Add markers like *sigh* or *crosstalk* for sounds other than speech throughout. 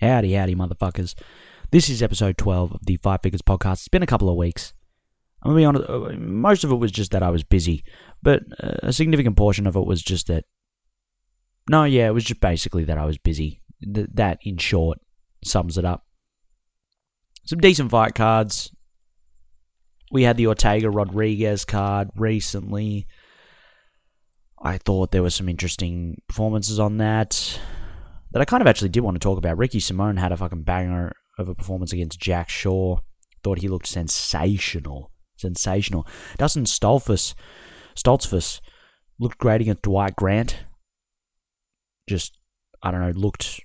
Howdy, howdy, motherfuckers. This is episode 12 of the Fight Figures podcast. It's been a couple of weeks. I'm going to be honest, uh, most of it was just that I was busy, but uh, a significant portion of it was just that. No, yeah, it was just basically that I was busy. Th- that, in short, sums it up. Some decent fight cards. We had the Ortega Rodriguez card recently. I thought there were some interesting performances on that that I kind of actually did want to talk about. Ricky Simón had a fucking banger of a performance against Jack Shore. Thought he looked sensational. Sensational. Dustin Stoltzfus, Stoltzfus looked great against Dwight Grant. Just, I don't know, looked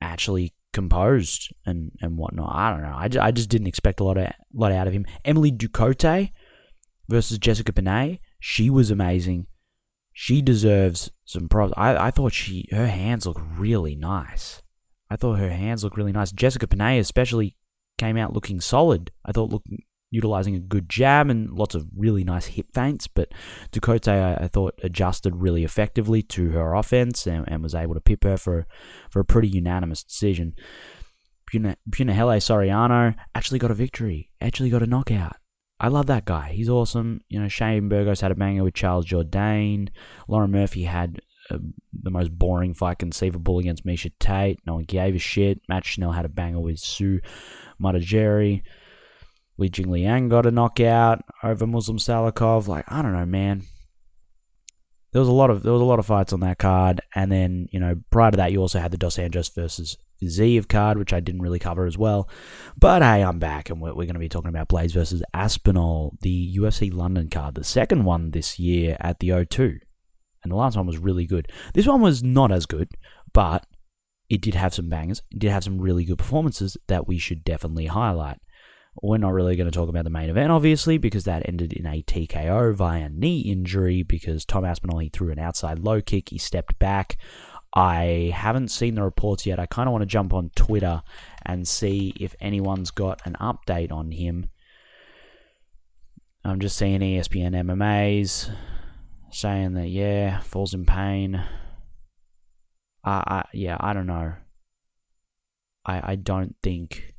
actually composed and, and whatnot. I don't know. I just, I just didn't expect a lot, of, lot out of him. Emily Ducote versus Jessica Penne. She was amazing she deserves some props. I, I thought she her hands look really nice. I thought her hands look really nice. Jessica Penne especially came out looking solid. I thought looking utilizing a good jab and lots of really nice hip feints. But Ducote, I, I, thought, adjusted really effectively to her offense and, and, was able to pip her for, for a pretty unanimous decision. Punahele Soriano actually got a victory, actually got a knockout. I love that guy. He's awesome. You know, Shane Burgos had a banger with Charles Jourdain. Lauren Murphy had uh, the most boring fight conceivable against Miesha Tate. No one gave a shit. Matt Schnell had a banger with Su Mudaerji. Li Jingliang got a knockout over Muslim Salikhov. Like, I don't know, man. There was a lot of there was a lot of fights on that card, and then you know prior to that you also had the Dos Anjos versus Ziev card, which I didn't really cover as well. But hey, I'm back, and we're, we're going to be talking about Blaydes versus Aspinall, the UFC London card, the second one this year at the O2. And the last one was really good. This one was not as good, but it did have some bangers. It did have some really good performances that we should definitely highlight. We're not really going to talk about the main event, obviously, because that ended in a TKO via knee injury because Tom Aspinall he threw an outside low kick. He stepped back. I haven't seen the reports yet. I kind of want to jump on Twitter and see if anyone's got an update on him. I'm just seeing ESPN MMA's saying that yeah, falls in pain. Uh, I, yeah, I don't know. I I don't think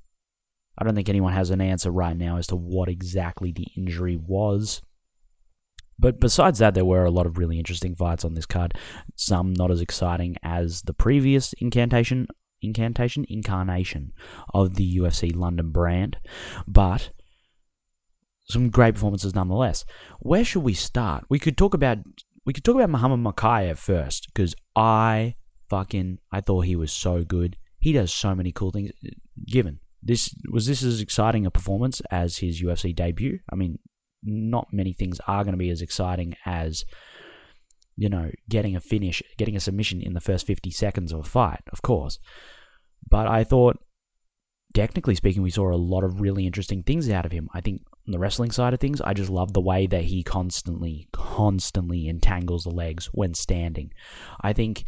I don't think anyone has an answer right now as to what exactly the injury was. But besides that, there were a lot of really interesting fights on this card. Some not as exciting as the previous incantation, incantation, incarnation of the UFC London brand, but some great performances nonetheless. Where should we start? We could talk about we could talk about Muhammad Mokaev first because I fucking I thought he was so good. He does so many cool things. Given this was this as exciting a performance as his UFC debut. I mean, not many things are going to be as exciting as you know getting a finish, getting a submission in the first 50 seconds of a fight, of course. But I thought technically speaking, we saw a lot of really interesting things out of him. I think on the wrestling side of things, I just love the way that he constantly, constantly entangles the legs when standing. I think,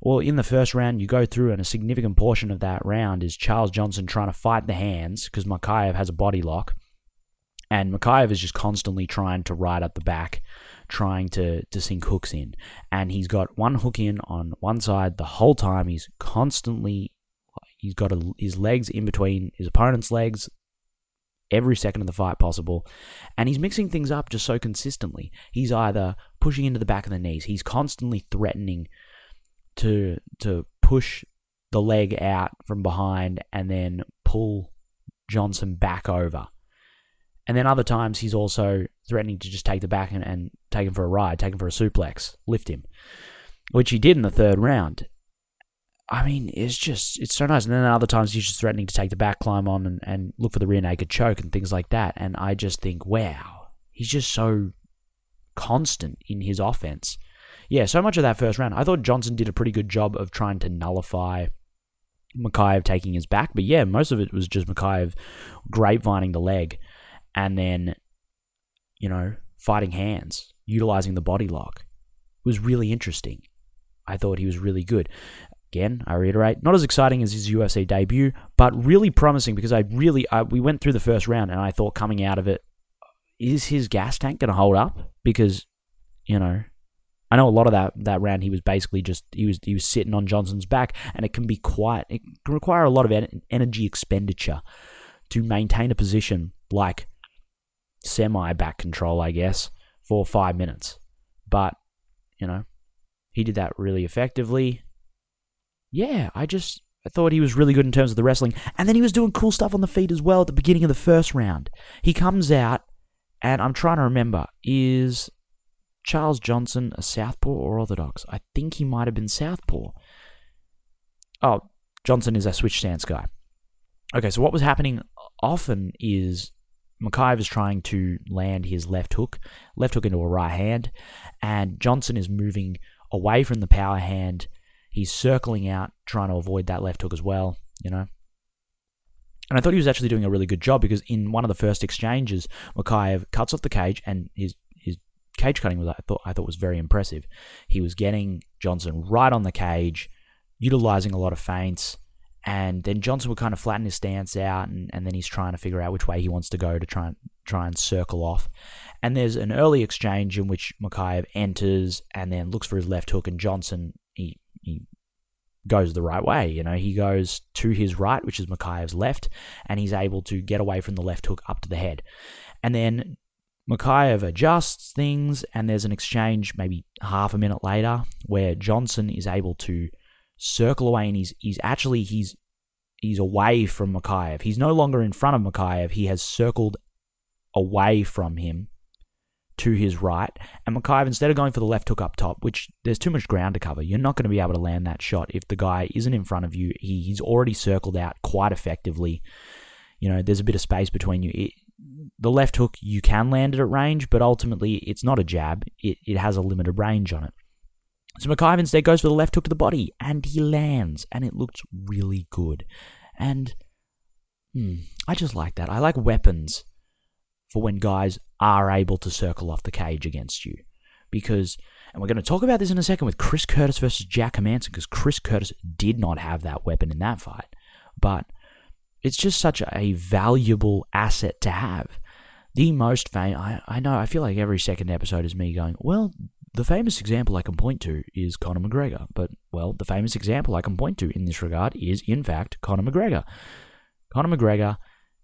well, in the first round, you go through, and a significant portion of that round is Charles Johnson trying to fight the hands because Mokaev has a body lock. And Mokaev is just constantly trying to ride up the back, trying to, to sink hooks in. And he's got one hook in on one side the whole time. He's constantly, he's got a, his legs in between his opponent's legs every second of the fight possible. And he's mixing things up just so consistently. He's either pushing into the back of the knees, he's constantly threatening to to push the leg out from behind and then pull Johnson back over. And then other times he's also threatening to just take the back and, and take him for a ride, take him for a suplex, lift him, which he did in the third round. I mean, it's just, it's so nice. And then other times he's just threatening to take the back climb on and, and look for the rear naked choke and things like that. And I just think, wow, he's just so constant in his offense. Yeah, so much of that first round. I thought Johnson did a pretty good job of trying to nullify Mokaev taking his back. But yeah, most of it was just Mokaev grapevining the leg and then, you know, fighting hands, utilizing the body lock. It was really interesting. I thought he was really good. Again, I reiterate, not as exciting as his UFC debut, but really promising because I really, I, we went through the first round and I thought coming out of it, is his gas tank going to hold up? Because, you know, I know a lot of that that round he was basically just he was he was sitting on Johnson's back, and it can be quite it can require a lot of en- energy expenditure to maintain a position like semi back control, I guess, for five minutes. But you know, he did that really effectively. Yeah, I just I thought he was really good in terms of the wrestling, and then he was doing cool stuff on the feet as well at the beginning of the first round. He comes out, and I'm trying to remember is Charles Johnson a southpaw or orthodox? I think he might have been southpaw. Oh, Johnson is a switch stance guy. Okay, so what was happening often is Mokaev is trying to land his left hook, left hook into a right hand, and Johnson is moving away from the power hand. He's circling out, trying to avoid that left hook as well, you know. And I thought he was actually doing a really good job because in one of the first exchanges, Mokaev cuts off the cage and his his cage cutting was I thought I thought was very impressive. He was getting Johnson right on the cage, utilizing a lot of feints, and then Johnson would kind of flatten his stance out, and, and then he's trying to figure out which way he wants to go to try and try and circle off. And there's an early exchange in which Mokaev enters and then looks for his left hook, and Johnson he he goes the right way. You know, he goes to his right, which is Mokaev's left, and he's able to get away from the left hook up to the head. And then Mokaev adjusts things, and there's an exchange maybe half a minute later where Johnson is able to circle away, and he's he's actually he's he's away from Mokaev. He's no longer in front of Mokaev. He has circled away from him to his right. And Mokaev, instead of going for the left hook up top, which there's too much ground to cover, you're not going to be able to land that shot if the guy isn't in front of you. He, he's already circled out quite effectively. You know, there's a bit of space between you. It, the left hook, you can land it at range, but ultimately it's not a jab. It, it has a limited range on it. So Mokaev instead goes for the left hook to the body, and he lands, and it looks really good. And hmm, I just like that. I like weapons for when guys are able to circle off the cage against you. Because, and we're going to talk about this in a second with Chris Curtis versus Jack Hermansson, because Chris Curtis did not have that weapon in that fight. But it's just such a valuable asset to have. The most famous, I, I know, I feel like every second episode is me going, well, the famous example I can point to is Conor McGregor. But, well, the famous example I can point to in this regard is, in fact, Conor McGregor. Conor McGregor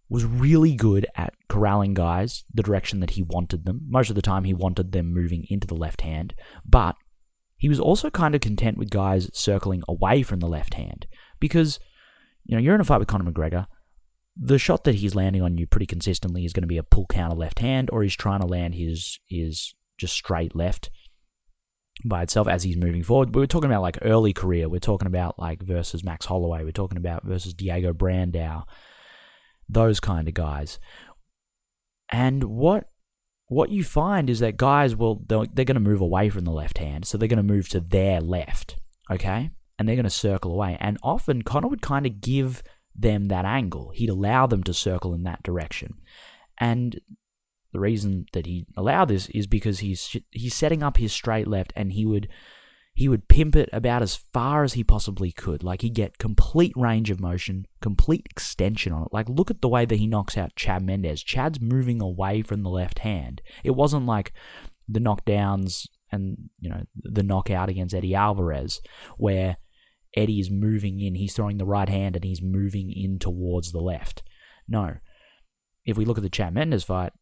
was really good at corralling guys the direction that he wanted them. Most of the time, he wanted them moving into the left hand, but he was also kind of content with guys circling away from the left hand because, you know, you're in a fight with Conor McGregor. The shot that he's landing on you pretty consistently is going to be a pull counter left hand, or he's trying to land his his just straight left by itself as he's moving forward. But we're talking about like early career. We're talking about like versus Max Holloway. We're talking about versus Diego Brandao those kind of guys. And what what you find is that guys will they're, they're going to move away from the left hand, so they're going to move to their left, okay, and they're going to circle away. And often Conor would kind of give them that angle. He'd allow them to circle in that direction, and the reason that he allowed this is because he's he's setting up his straight left, and he would he would pimp it about as far as he possibly could. Like he'd get complete range of motion, complete extension on it. Like look at the way that he knocks out Chad Mendes. Chad's moving away from the left hand. It wasn't like the knockdowns and you know the knockout against Eddie Alvarez where Eddie is moving in. He's throwing the right hand and he's moving in towards the left. No. If we look at the Chad Mendes fight,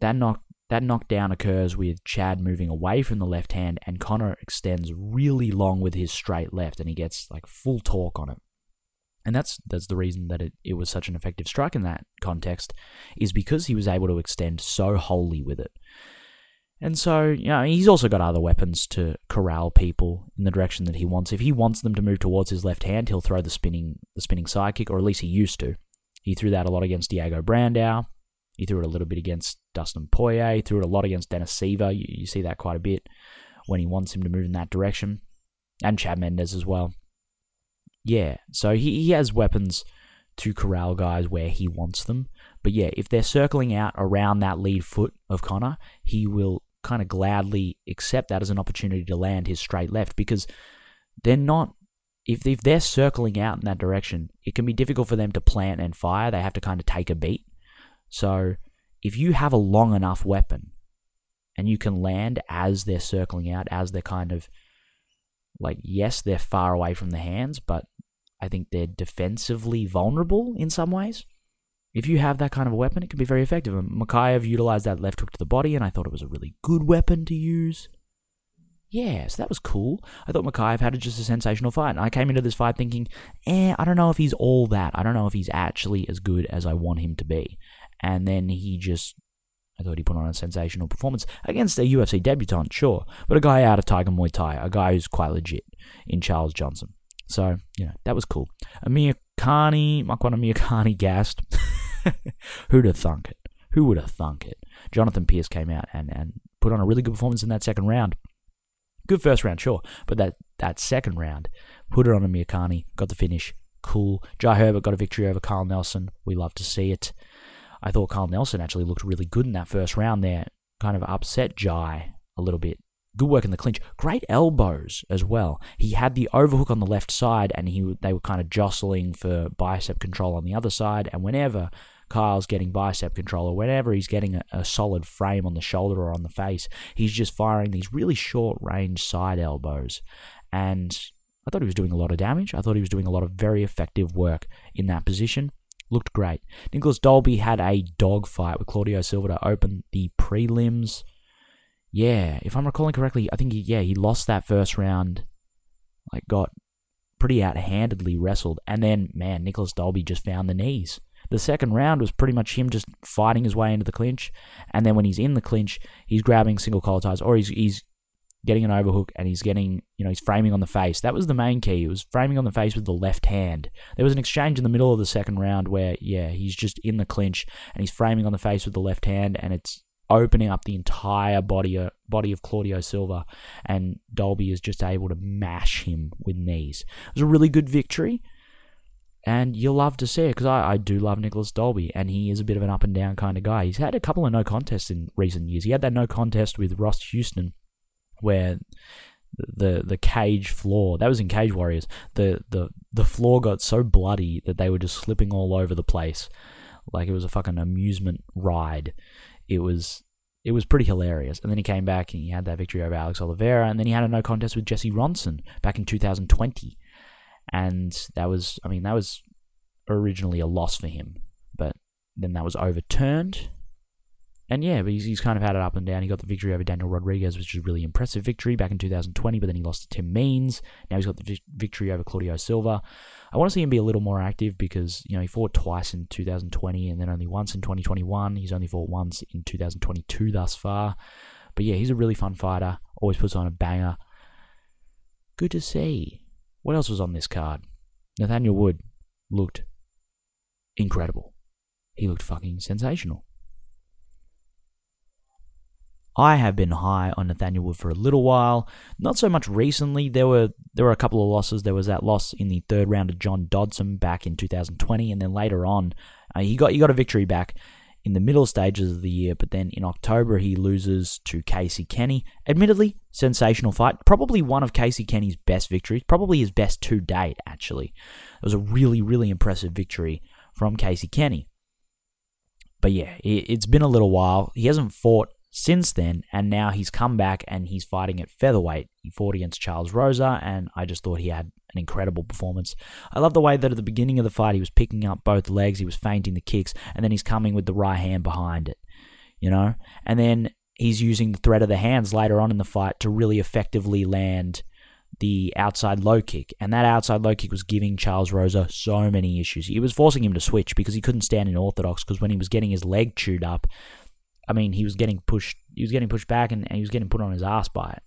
that knock that knockdown occurs with Chad moving away from the left hand, and Conor extends really long with his straight left, and he gets like full torque on it. And that's that's the reason that it, it was such an effective strike in that context, is because he was able to extend so wholly with it. And so, you know, he's also got other weapons to corral people in the direction that he wants. If he wants them to move towards his left hand, he'll throw the spinning the spinning sidekick, or at least he used to. He threw that a lot against Diego Brandao. He threw it a little bit against Dustin Poirier. Threw it a lot against Dennis Siver. You, you see that quite a bit when he wants him to move in that direction. And Chad Mendes as well. Yeah, so he, he has weapons to corral guys where he wants them. But yeah, if they're circling out around that lead foot of Conor, he will kind of gladly accept that as an opportunity to land his straight left because they're not if, if they're circling out in that direction, it can be difficult for them to plant and fire. They have to kind of take a beat. So if you have a long enough weapon and you can land as they're circling out, as they're kind of like, yes, they're far away from the hands, but I think they're defensively vulnerable in some ways. If you have that kind of a weapon, it can be very effective. And utilized that left hook to the body, and I thought it was a really good weapon to use. Yeah, so that was cool. I thought Mokaev had just a sensational fight. And I came into this fight thinking, eh, I don't know if he's all that. I don't know if he's actually as good as I want him to be. And then he just, I thought he put on a sensational performance against a UFC debutant, sure, but a guy out of Tiger Muay Thai, a guy who's quite legit in Charles Johnson. So, you know, that was cool. Amir Khani, Makwan Amirkhani gassed. *laughs* Who'd have thunk it? Who would have thunk it? Jonathan Pearce came out and, and put on a really good performance in that second round. Good first round, sure, but that, that second round, put it on Amirkhani, got the finish, cool. Jai Herbert got a victory over Carl Nelson. We love to see it. I thought Carl Nelson actually looked really good in that first round there, kind of upset Jai a little bit. Good work in the clinch. Great elbows as well. He had the overhook on the left side, and he they were kind of jostling for bicep control on the other side. And whenever Kyle's getting bicep control or whenever he's getting a, a, solid frame on the shoulder or on the face, he's just firing these really short range side elbows. And I thought he was doing a lot of damage. I thought he was doing a lot of very effective work in that position. Looked great. Nicolas Dalby had a dogfight with Claudio Silva to open the prelims. Yeah, if I'm recalling correctly, I think he, yeah, he lost that first round. Like got pretty out-handedly wrestled, and then man, Nicolas Dalby just found the knees. The second round was pretty much him just fighting his way into the clinch, and then when he's in the clinch, he's grabbing single collar ties or he's he's getting an overhook and he's getting, you know, he's framing on the face. That was the main key. It was framing on the face with the left hand. There was an exchange in the middle of the second round where, yeah, he's just in the clinch and he's framing on the face with the left hand and it's opening up the entire body uh, body of Claudio Silva and Dalby is just able to mash him with knees. It was a really good victory and you'll love to see it because I, I do love Nicolas Dalby, and he is a bit of an up and down kind of guy. He's had a couple of no contests in recent years. He had that no contest with Ross Houston, where the the cage floor that was in Cage Warriors. The the the floor got so bloody that they were just slipping all over the place, like it was a fucking amusement ride. It was it was pretty hilarious. And then he came back and he had that victory over Alex Oliveira, and then he had a no contest with Jesse Ronson back in 2020 and that was I mean that was originally a loss for him, but then that was overturned. And yeah, he's, he's kind of had it up and down. He got the victory over Daniel Rodriguez, which was a really impressive victory back in 2020, but then he lost to Tim Means. Now he's got the vi- victory over Claudio Silva. I want to see him be a little more active because, you know, he fought twice in 2020 and then only once in 2021. He's only fought once in 2022 thus far. But yeah, he's a really fun fighter, always puts on a banger. Good to see. What else was on this card? Nathaniel Wood looked incredible. He looked fucking sensational. I have been high on Nathaniel Wood for a little while. Not so much recently. There were there were a couple of losses. There was that loss in the third round of John Dodson back in 2020, and then later on, uh, he got he got a victory back in the middle stages of the year, but then in October he loses to Casey Kenny. Admittedly, sensational fight. Probably one of Casey Kenny's best victories, probably his best to date, actually. It was a really, really impressive victory from Casey Kenny. But yeah, it's been a little while. He hasn't fought since then, and now he's come back and he's fighting at featherweight. He fought against Charles Rosa, and I just thought he had an incredible performance. I love the way that at the beginning of the fight he was picking up both legs, he was feinting the kicks, and then he's coming with the right hand behind it, you know? And then he's using the threat of the hands later on in the fight to really effectively land the outside low kick. And that outside low kick was giving Charles Rosa so many issues. It was forcing him to switch because he couldn't stand in orthodox because when he was getting his leg chewed up, I mean, he was getting pushed he was getting pushed back and, and he was getting put on his ass by it.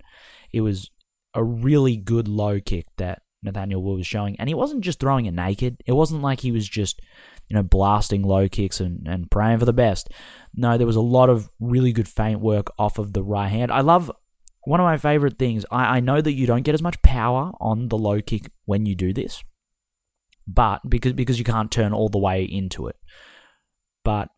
It was a really good low kick that Nathaniel Wood was showing. And he wasn't just throwing it naked. It wasn't like he was just, you know, blasting low kicks and, and praying for the best. No, there was a lot of really good feint work off of the right hand. I love one of my favorite things. I, I know that you don't get as much power on the low kick when you do this, but because because you can't turn all the way into it. But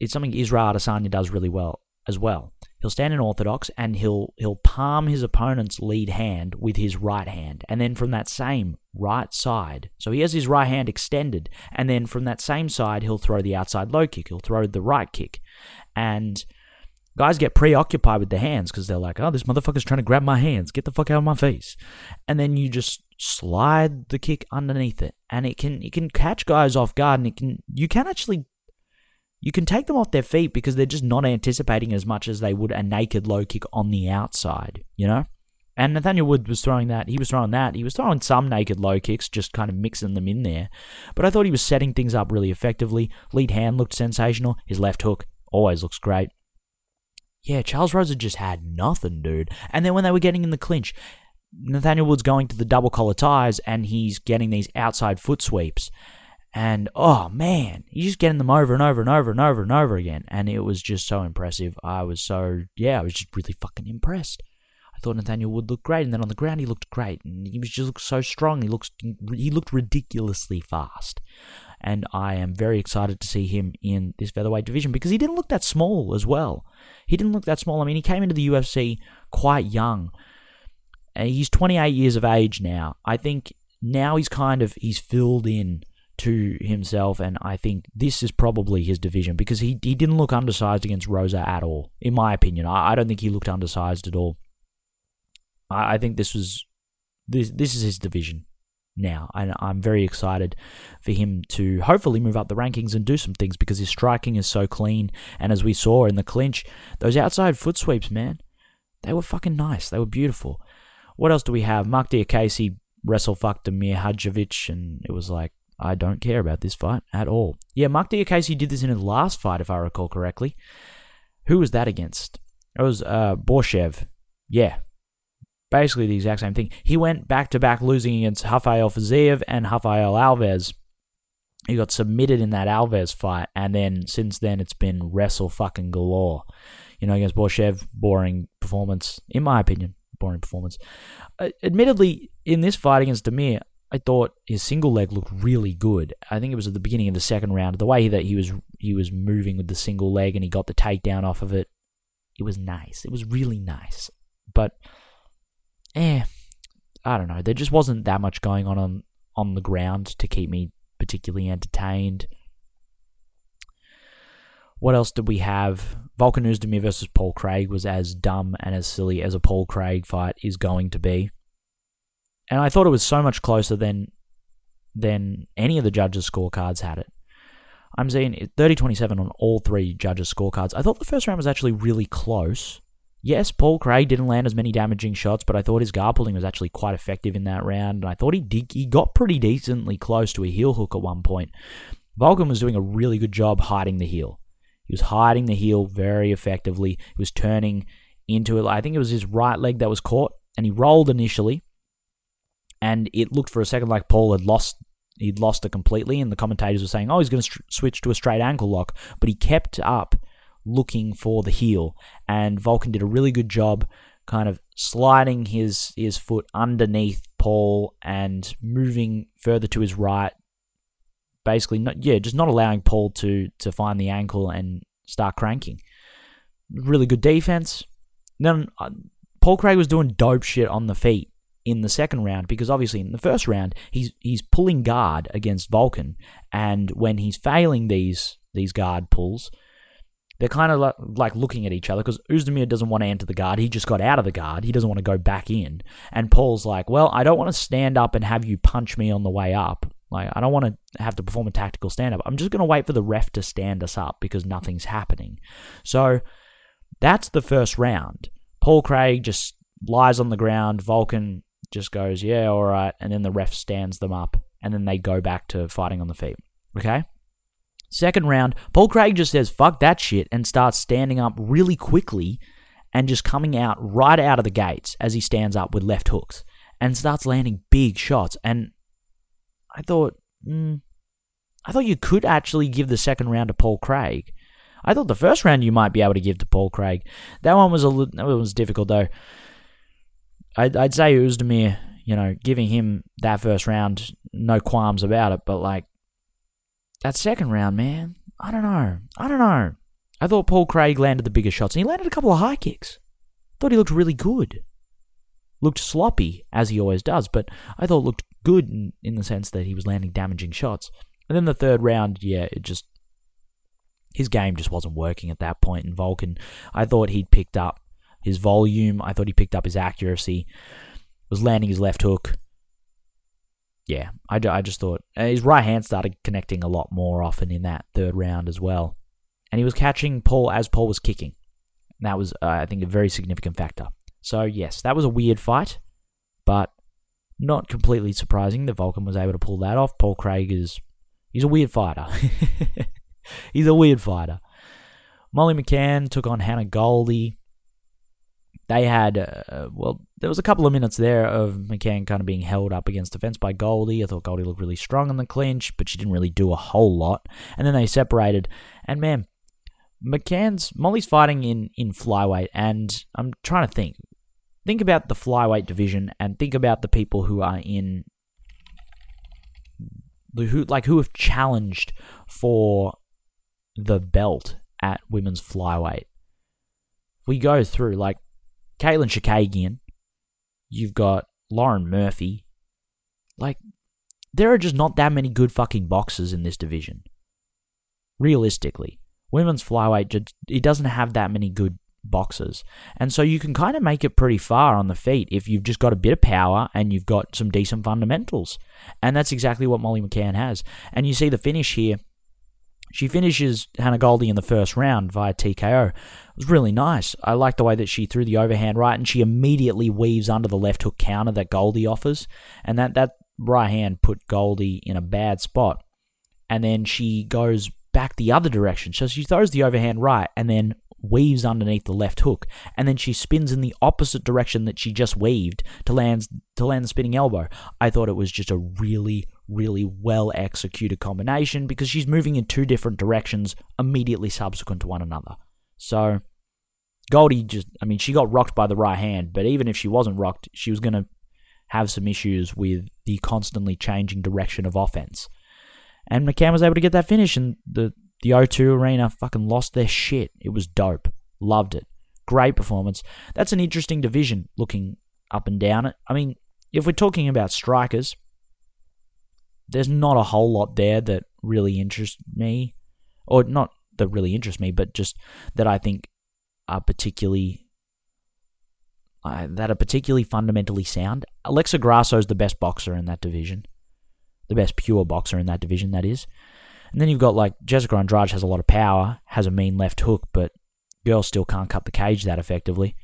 it's something Israel Adesanya does really well as well. He'll stand in orthodox and he'll he'll palm his opponent's lead hand with his right hand, and then from that same right side, so he has his right hand extended, and then from that same side he'll throw the outside low kick. He'll throw the right kick, and Guys get preoccupied with their hands because they're like, oh, this motherfucker's trying to grab my hands. Get the fuck out of my face. And then you just slide the kick underneath it. And it can it can catch guys off guard and it can you can actually you can take them off their feet because they're just not anticipating as much as they would a naked low kick on the outside, you know? And Nathaniel Wood was throwing that. He was throwing that. He was throwing some naked low kicks, just kind of mixing them in there. But I thought he was setting things up really effectively. Lead hand looked sensational. His left hook always looks great. Yeah, Charles Rosa just had nothing, dude. And then when they were getting in the clinch, Nathaniel Wood's going to the double collar ties and he's getting these outside foot sweeps. And oh man, he's just getting them over and over and over and over and over again. And it was just so impressive. I was so, yeah, I was just really fucking impressed I thought Nathaniel Wood looked great, and then on the ground he looked great, and he was just looked so strong. He looks he looked ridiculously fast, and I am very excited to see him in this featherweight division because he didn't look that small as well. He didn't look that small. I mean, he came into the UFC quite young. And he's 28 years of age now. I think now he's kind of he's filled in to himself, and I think this is probably his division because he he didn't look undersized against Rosa at all, in my opinion. I, I don't think he looked undersized at all. I, I think this was this this is his division now, and I'm very excited for him to hopefully move up the rankings and do some things because his striking is so clean. And as we saw in the clinch, those outside foot sweeps, man, they were fucking nice. They were beautiful. What else do we have? Marc Diakiese wrestle fucked Amir Hadzovic, and it was like, I don't care about this fight at all. Yeah, Marc Diakiese did this in his last fight, if I recall correctly. Who was that against? It was uh, Borshchev. Yeah, basically the exact same thing. He went back to back losing against Rafael Fiziev and Rafael Alves. He got submitted in that Alves fight, and then since then it's been wrestle fucking galore. You know, against Borshchev, boring performance, in my opinion, boring performance. Uh, admittedly, in this fight against Damir, I thought his single leg looked really good. I think it was at the beginning of the second round. The way that he was he was moving with the single leg and he got the takedown off of it, it was nice. It was really nice. But eh, I don't know. There just wasn't that much going on on, on the ground to keep me particularly entertained. What else did we have? Volkan Oezdemir versus Paul Craig was as dumb and as silly as a Paul Craig fight is going to be. And I thought it was so much closer than than any of the judges' scorecards had it. I'm seeing 30 27 on all three judges' scorecards. I thought the first round was actually really close. Yes, Paul Craig didn't land as many damaging shots, but I thought his guard pulling was actually quite effective in that round, and I thought he did, he got pretty decently close to a heel hook at one point. Volkan was doing a really good job hiding the heel. He was hiding the heel very effectively. He was turning into it. I think it was his right leg that was caught, and he rolled initially, and it looked for a second like Paul had lost he'd lost it completely, and the commentators were saying, "Oh, he's going to switch to a straight ankle lock," but he kept up looking for the heel. And Volkan did a really good job kind of sliding his, his foot underneath Paul and moving further to his right. Basically, not, yeah, just not allowing Paul to, to find the ankle and start cranking. Really good defense. Then uh, Paul Craig was doing dope shit on the feet in the second round because obviously in the first round he's he's pulling guard against Volkan, and when he's failing these these guard pulls they're kind of like, looking at each other because Oezdemir doesn't want to enter the guard. He just got out of the guard. He doesn't want to go back in. And Paul's like, well, I don't want to stand up and have you punch me on the way up. Like, I don't want to have to perform a tactical stand up. I'm just going to wait for the ref to stand us up because nothing's happening. So that's the first round. Paul Craig just lies on the ground. Volkan just goes, yeah, all right. And then the ref stands them up. And then they go back to fighting on the feet. Okay? Second round, Paul Craig just says, fuck that shit, and starts standing up really quickly and just coming out right out of the gates as he stands up with left hooks and starts landing big shots. And I thought, mm, I thought you could actually give the second round to Paul Craig. I thought the first round you might be able to give to Paul Craig. That one was a little, that was difficult though. I'd, I'd say Oezdemir, you know, giving him that first round, no qualms about it. But like, that second round, man, I don't know. I don't know. I thought Paul Craig landed the bigger shots, and he landed a couple of high kicks. Thought he looked really good. Looked sloppy, as he always does, but I thought looked good in, in the sense that he was landing damaging shots. And then the third round, yeah, it just his game just wasn't working at that point in Volkan. I thought he'd picked up his volume. I thought he picked up his accuracy. Was landing his left hook. Yeah, I, I just thought uh, his right hand started connecting a lot more often in that third round as well. And he was catching Paul as Paul was kicking. And that was, uh, I think, a very significant factor. So, yes, that was a weird fight, but not completely surprising that Volkan was able to pull that off. Paul Craig is he's a weird fighter. *laughs* he's a weird fighter. Molly McCann took on Hannah Goldy. They had, uh, well, there was a couple of minutes there of McCann kind of being held up against the fence by Goldy. I thought Goldy looked really strong in the clinch, but she didn't really do a whole lot. And then they separated. And man, McCann's Molly's fighting in in flyweight, and I'm trying to think. Think about the flyweight division, and think about the people who are in who like who have challenged for the belt at women's flyweight. We go through like Katlyn Chookagian, you've got Lauren Murphy. Like there are just not that many good fucking boxers in this division. Realistically, women's flyweight it doesn't have that many good boxers. And so you can kind of make it pretty far on the feet if you've just got a bit of power and you've got some decent fundamentals. And that's exactly what Molly McCann has. And you see the finish here. She finishes Hannah Goldy in the first round via TKO. It was really nice. I like the way that she threw the overhand right and she immediately weaves under the left hook counter that Goldy offers. And that, that right hand put Goldy in a bad spot. And then she goes back the other direction. So she throws the overhand right and then weaves underneath the left hook, and then she spins in the opposite direction that she just weaved to land to land the spinning elbow. I thought it was just a really, really well executed combination because she's moving in two different directions immediately subsequent to one another. So Goldy just I mean, she got rocked by the right hand, but even if she wasn't rocked, she was gonna have some issues with the constantly changing direction of offense. And McCann was able to get that finish, and the the O2 Arena fucking lost their shit. It was dope. Loved it. Great performance. That's an interesting division looking up and down it. I mean, if we're talking about strikers, there's not a whole lot there that really interests me. Or not that really interests me, but just that I think are particularly uh, that are particularly fundamentally sound. Alexa Grasso is the best boxer in that division, the best pure boxer in that division. That is, and then you've got like Jessica Andrade has a lot of power, has a mean left hook, but girls still can't cut the cage that effectively.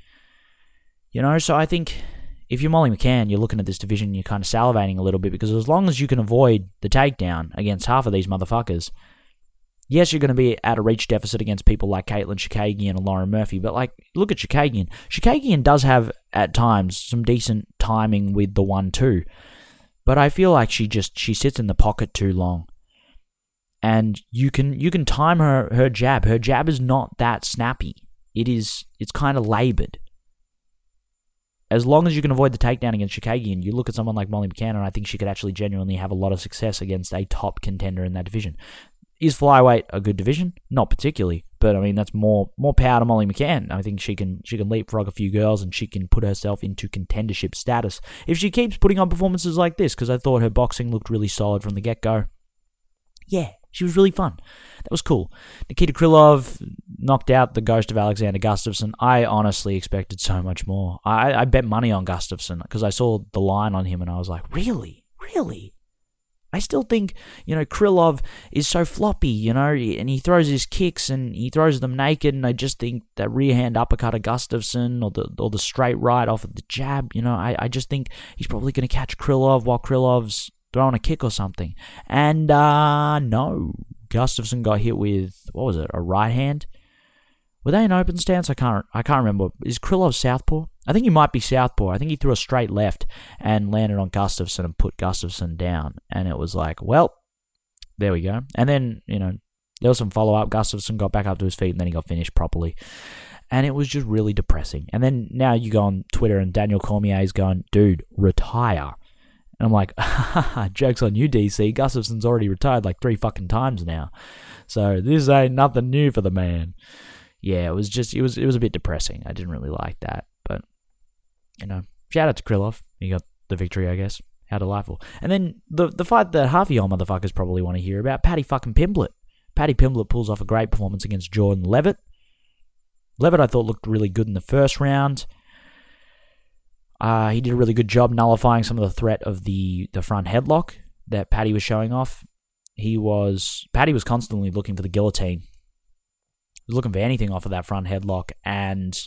You know, so I think if you're Molly McCann, you're looking at this division, you're kind of salivating a little bit because as long as you can avoid the takedown against half of these motherfuckers, yes, you're going to be at a reach deficit against people like Katlyn Chookagian and Lauren Murphy, but like, look at Chookagian. Chookagian does have, at times, some decent timing with the 1-2, but I feel like she just, she sits in the pocket too long and you can you can time her her jab. Her jab is not that snappy. It is it's kind of labored. As long as you can avoid the takedown against Chookagian, you look at someone like Molly McCann, and I think she could actually genuinely have a lot of success against a top contender in that division. Is flyweight a good division? Not particularly, but I mean that's more more power to Molly McCann. I think she can she can leapfrog a few girls and she can put herself into contendership status if she keeps putting on performances like this. Because I thought her boxing looked really solid from the get go. Yeah, she was really fun. That was cool. Nikita Krylov knocked out the ghost of Alexander Gustafsson. I honestly expected so much more. I, I bet money on Gustafsson because I saw the line on him and I was like, really? Really? I still think, you know, Krylov is so floppy, you know, and he throws his kicks and he throws them naked, and I just think that rear hand uppercut of Gustafsson or the or the straight right off of the jab, you know, I, I just think he's probably going to catch Krylov while Krylov's throwing a kick or something. And uh no, Gustafsson got hit with what was it? A right hand. Were they in open stance? I can't. I can't remember. Is Krylov southpaw? I think he might be southpaw. I think he threw a straight left and landed on Gustafsson and put Gustafsson down. And it was like, well, there we go. And then you know there was some follow up. Gustafsson got back up to his feet and then he got finished properly. And it was just really depressing. And then now you go on Twitter and Daniel Cormier is going, dude, retire. And I'm like, *laughs* joke's on you, DC. Gustafsson's already retired like three fucking times now. So this ain't nothing new for the man. Yeah, it was just it was it was a bit depressing. I didn't really like that. But you know, shout out to Krylov. He got the victory, I guess. How delightful. And then the the fight that half of y'all motherfuckers probably want to hear about, Paddy fucking Pimblett. Paddy Pimblett pulls off a great performance against Jordan Leavitt. Leavitt, I thought, looked really good in the first round. Uh, he did a really good job nullifying some of the threat of the, the front headlock that Paddy was showing off. He was Paddy was constantly looking for the guillotine. Looking for anything off of that front headlock and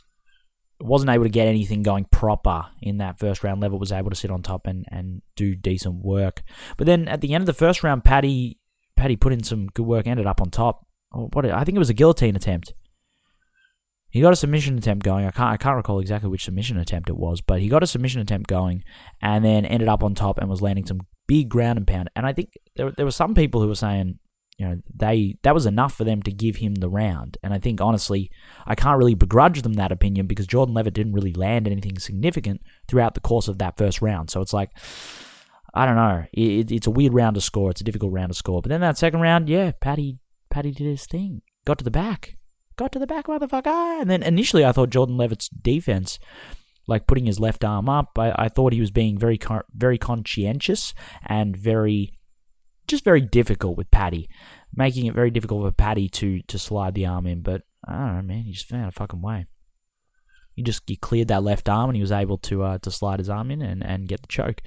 wasn't able to get anything going proper in that first round. Leavitt was able to sit on top and, and do decent work. But then at the end of the first round, Paddy Paddy put in some good work, ended up on top. Oh, what I think it was a guillotine attempt. He got a submission attempt going. I can't I can't recall exactly which submission attempt it was, but he got a submission attempt going and then ended up on top and was landing some big ground and pound. And I think there there were some people who were saying, you know, they that was enough for them to give him the round. And I think honestly, I can't really begrudge them that opinion because Jordan Leavitt didn't really land anything significant throughout the course of that first round. So it's like I don't know. It, it's a weird round to score. It's a difficult round to score. But then that second round, yeah, Paddy Paddy did his thing. Got to the back got to the back, motherfucker. And then initially, I thought Jordan Leavitt's defense, like putting his left arm up, I, I thought he was being very, very conscientious and very, just very difficult with Paddy, making it very difficult for Paddy to to slide the arm in. But I don't know, man. He just found a fucking way. He just he cleared that left arm and he was able to uh, to slide his arm in and, and get the choke.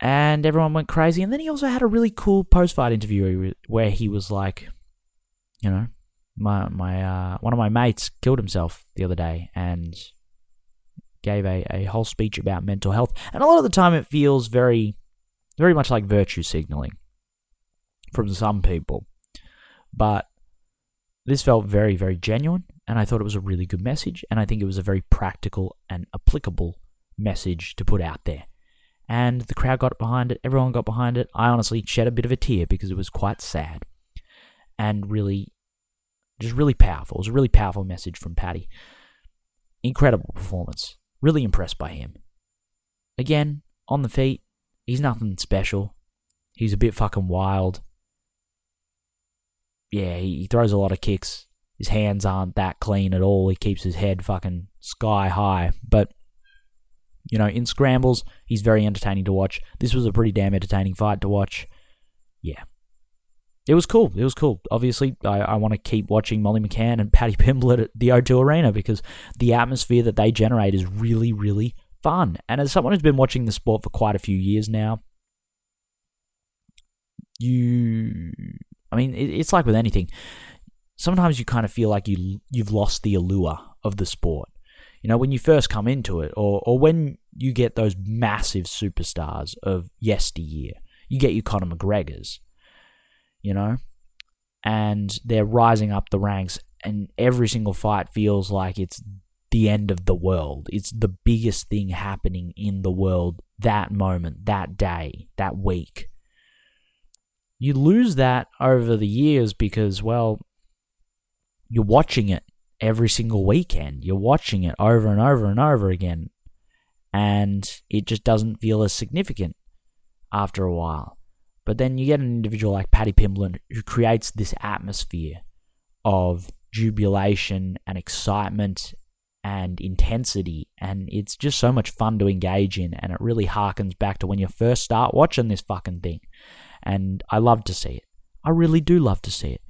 And everyone went crazy. And then he also had a really cool post fight interview where he was like, you know, my my uh, one of my mates killed himself the other day and gave a, a whole speech about mental health. And a lot of the time it feels very very much like virtue signaling from some people. But this felt very, very genuine, and I thought it was a really good message, and I think it was a very practical and applicable message to put out there. And the crowd got behind it, everyone got behind it. I honestly shed a bit of a tear because it was quite sad and really just really powerful. It was a really powerful message from Paddy. Incredible performance. Really impressed by him. Again, on the feet, he's nothing special. He's a bit fucking wild. Yeah, he, he throws a lot of kicks. His hands aren't that clean at all. He keeps his head fucking sky high. But, you know, in scrambles, he's very entertaining to watch. This was a pretty damn entertaining fight to watch. Yeah, it was cool. It was cool. Obviously, I, I want to keep watching Molly McCann and Paddy *laughs* Pimblett at the O2 Arena because the atmosphere that they generate is really, really fun. And as someone who's been watching the sport for quite a few years now, you, I mean, it, it's like with anything. Sometimes you kind of feel like you you've lost the allure of the sport. You know, when you first come into it, or or when you get those massive superstars of yesteryear, you get your Conor McGregor's you know, and they're rising up the ranks, and every single fight feels like it's the end of the world. It's the biggest thing happening in the world that moment, that day, that week. You lose that over the years because, well, you're watching it every single weekend. You're watching it over and over and over again. And it just doesn't feel as significant after a while. But then you get an individual like Paddy Pimblett who creates this atmosphere of jubilation and excitement and intensity. And it's just so much fun to engage in. And it really harkens back to when you first start watching this fucking thing. And I love to see it. I really do love to see it.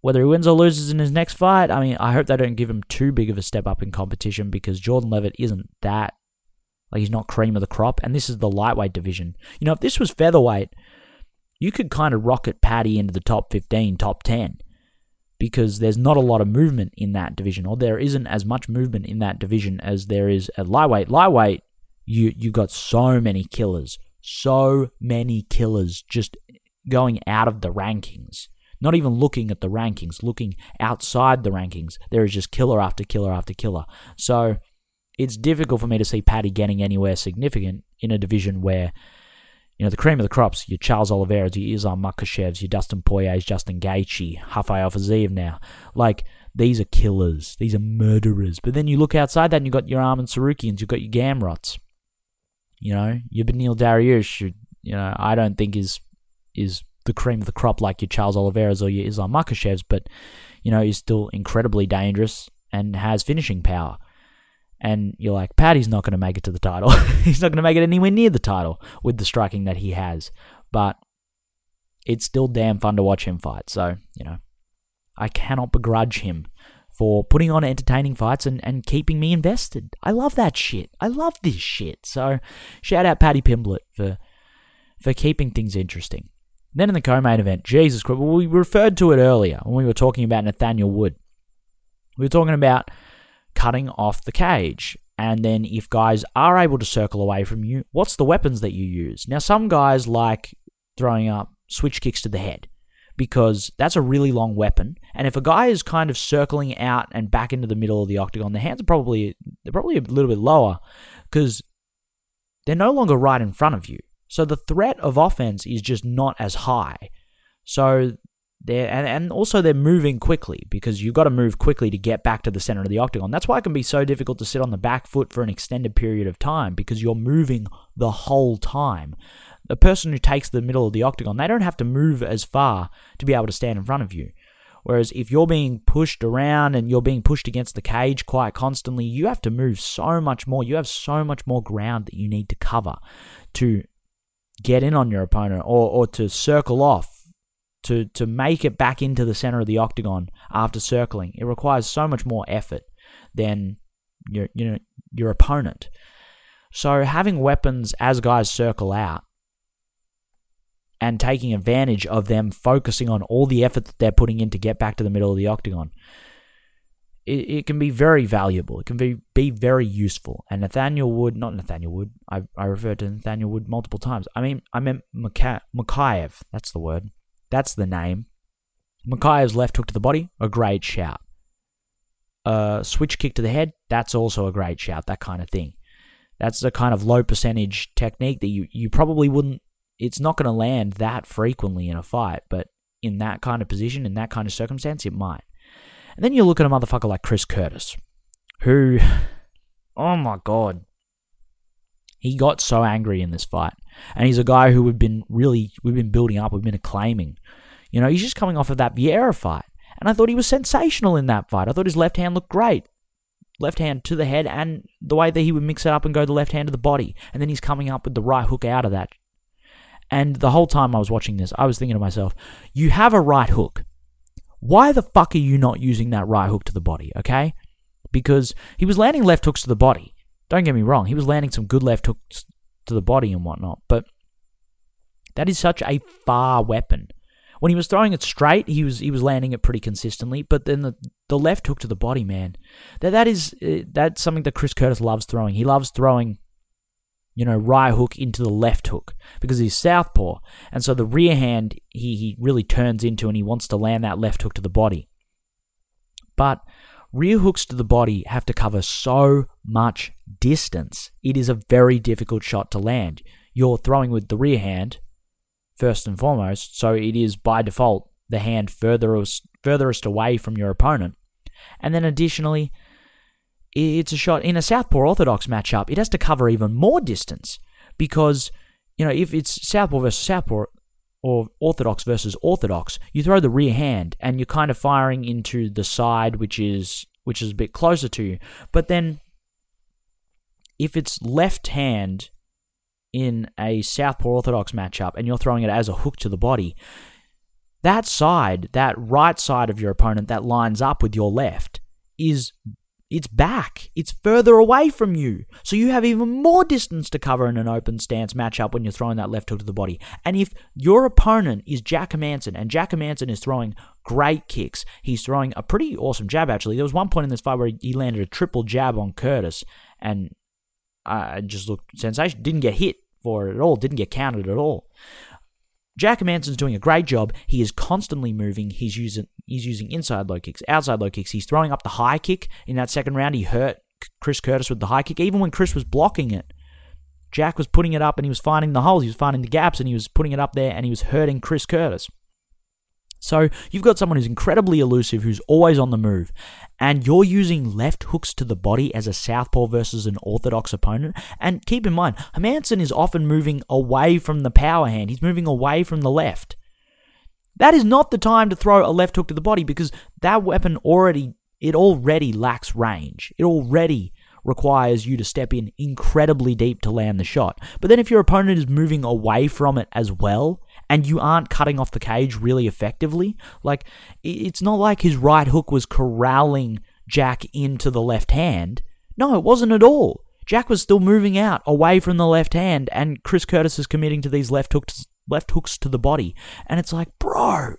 Whether he wins or loses in his next fight, I mean, I hope they don't give him too big of a step up in competition because Jordan Leavitt isn't that. Like, he's not cream of the crop. And this is the lightweight division. You know, if this was featherweight, you could kind of rocket Paddy into the top 15, top 10 because there's not a lot of movement in that division, or there isn't as much movement in that division as there is at lightweight. Lightweight, you you got so many killers, so many killers just going out of the rankings. Not even looking at the rankings, looking outside the rankings. There is just killer after killer after killer. So it's difficult for me to see Paddy getting anywhere significant in a division where you know, the cream of the crops, your Charles Oliveira, your Islam Makhachevs, your Dustin Poiriers, Justin Gaethje, Rafael Fiziev now. Like, these are killers. These are murderers. But then you look outside that and you've got your Arman Tsarukyan's, you've got your Gamrots. You know, your Beneil Dariush, you know, I don't think is is the cream of the crop like your Charles Oliveira's or your Islam Makhachevs, but, you know, is still incredibly dangerous and has finishing power and you're like, Paddy's not going to make it to the title. *laughs* He's not going to make it anywhere near the title with the striking that he has. But it's still damn fun to watch him fight. So, you know, I cannot begrudge him for putting on entertaining fights and, and keeping me invested. I love that shit. I love this shit. So, shout out Paddy Pimblett for for keeping things interesting. Then in the co-main event, Jesus Christ, well, we referred to it earlier when we were talking about Nathaniel Wood. We were talking about cutting off the cage. And then if guys are able to circle away from you, what's the weapons that you use? Now, some guys like throwing up switch kicks to the head because that's a really long weapon. And if a guy is kind of circling out and back into the middle of the octagon, the hands are probably they're probably a little bit lower because they're no longer right in front of you. So the threat of offense is just not as high. So they're and, and also they're moving quickly because you've got to move quickly to get back to the center of the octagon. That's why it can be so difficult to sit on the back foot for an extended period of time because you're moving the whole time. The person who takes the middle of the octagon, they don't have to move as far to be able to stand in front of you. Whereas if you're being pushed around and you're being pushed against the cage quite constantly, you have to move so much more. You have so much more ground that you need to cover to get in on your opponent or, or to circle off to to make it back into the center of the octagon after circling. It requires so much more effort than your you know your opponent. So having weapons as guys circle out and taking advantage of them focusing on all the effort that they're putting in to get back to the middle of the octagon. It, it can be very valuable. It can be, be very useful. And Nathaniel Wood, not Nathaniel Wood, I, I referred to Nathaniel Wood multiple times. I mean, I meant Mokaev. That's the word. That's the name. Mokaev's left hook to the body, a great shout. A switch kick to the head, that's also a great shout, that kind of thing. That's a kind of low percentage technique that you, you probably wouldn't, it's not going to land that frequently in a fight, but in that kind of position, in that kind of circumstance, it might. And then you look at a motherfucker like Chris Curtis, who, *sighs* oh my god, he got so angry in this fight. And he's a guy who we've been really, we've been building up, we've been acclaiming. You know, he's just coming off of that Vieira fight. And I thought he was sensational in that fight. I thought his left hand looked great. Left hand to the head and the way that he would mix it up and go the left hand to the body. And then he's coming up with the right hook out of that. And the whole time I was watching this, I was thinking to myself, you have a right hook. Why the fuck are you not using that right hook to the body, okay? Because he was landing left hooks to the body. Don't get me wrong, he was landing some good left hooks to the body and whatnot, but that is such a far weapon. When he was throwing it straight, he was he was landing it pretty consistently, but then the, the left hook to the body, man, that that is uh, that's something that Chris Curtis loves throwing. He loves throwing, you know, right hook into the left hook because he's southpaw, and so the rear hand he he really turns into, and he wants to land that left hook to the body. But rear hooks to the body have to cover so much distance. It is a very difficult shot to land. You're throwing with the rear hand, first and foremost, so it is by default the hand furthest, furthest away from your opponent. And then additionally, it's a shot in a Southpaw Orthodox matchup, it has to cover even more distance because, you know, if it's Southpaw versus Southpaw, or orthodox versus orthodox, you throw the rear hand and you're kind of firing into the side which is which is a bit closer to you. But then if it's left hand in a southpaw orthodox matchup and you're throwing it as a hook to the body, that side, that right side of your opponent that lines up with your left is it's back. It's further away from you. So you have even more distance to cover in an open stance matchup when you're throwing that left hook to the body. And if your opponent is Jack Hermansson, and Jack Hermansson is throwing great kicks, he's throwing a pretty awesome jab, actually. There was one point in this fight where he landed a triple jab on Curtis, and I just looked sensational. Didn't get hit for it at all, didn't get counted at all. Jack Hermansson's doing a great job. He is constantly moving. He's using he's using inside low kicks, outside low kicks. He's throwing up the high kick in that second round. He hurt Chris Curtis with the high kick, even when Chris was blocking it. Jack was putting it up and he was finding the holes, he was finding the gaps, and he was putting it up there and he was hurting Chris Curtis. So you've got someone who's incredibly elusive, who's always on the move, and you're using left hooks to the body as a southpaw versus an orthodox opponent. And keep in mind, Hermansson is often moving away from the power hand. He's moving away from the left. That is not the time to throw a left hook to the body because that weapon already it already lacks range. It already requires you to step in incredibly deep to land the shot. But then if your opponent is moving away from it as well, and you aren't cutting off the cage really effectively, like it's not like his right hook was corralling Jack into the left hand. No, it wasn't at all. Jack was still moving out away from the left hand, and Chris Curtis is committing to these left hooks, left hooks to the body, and it's like, bro,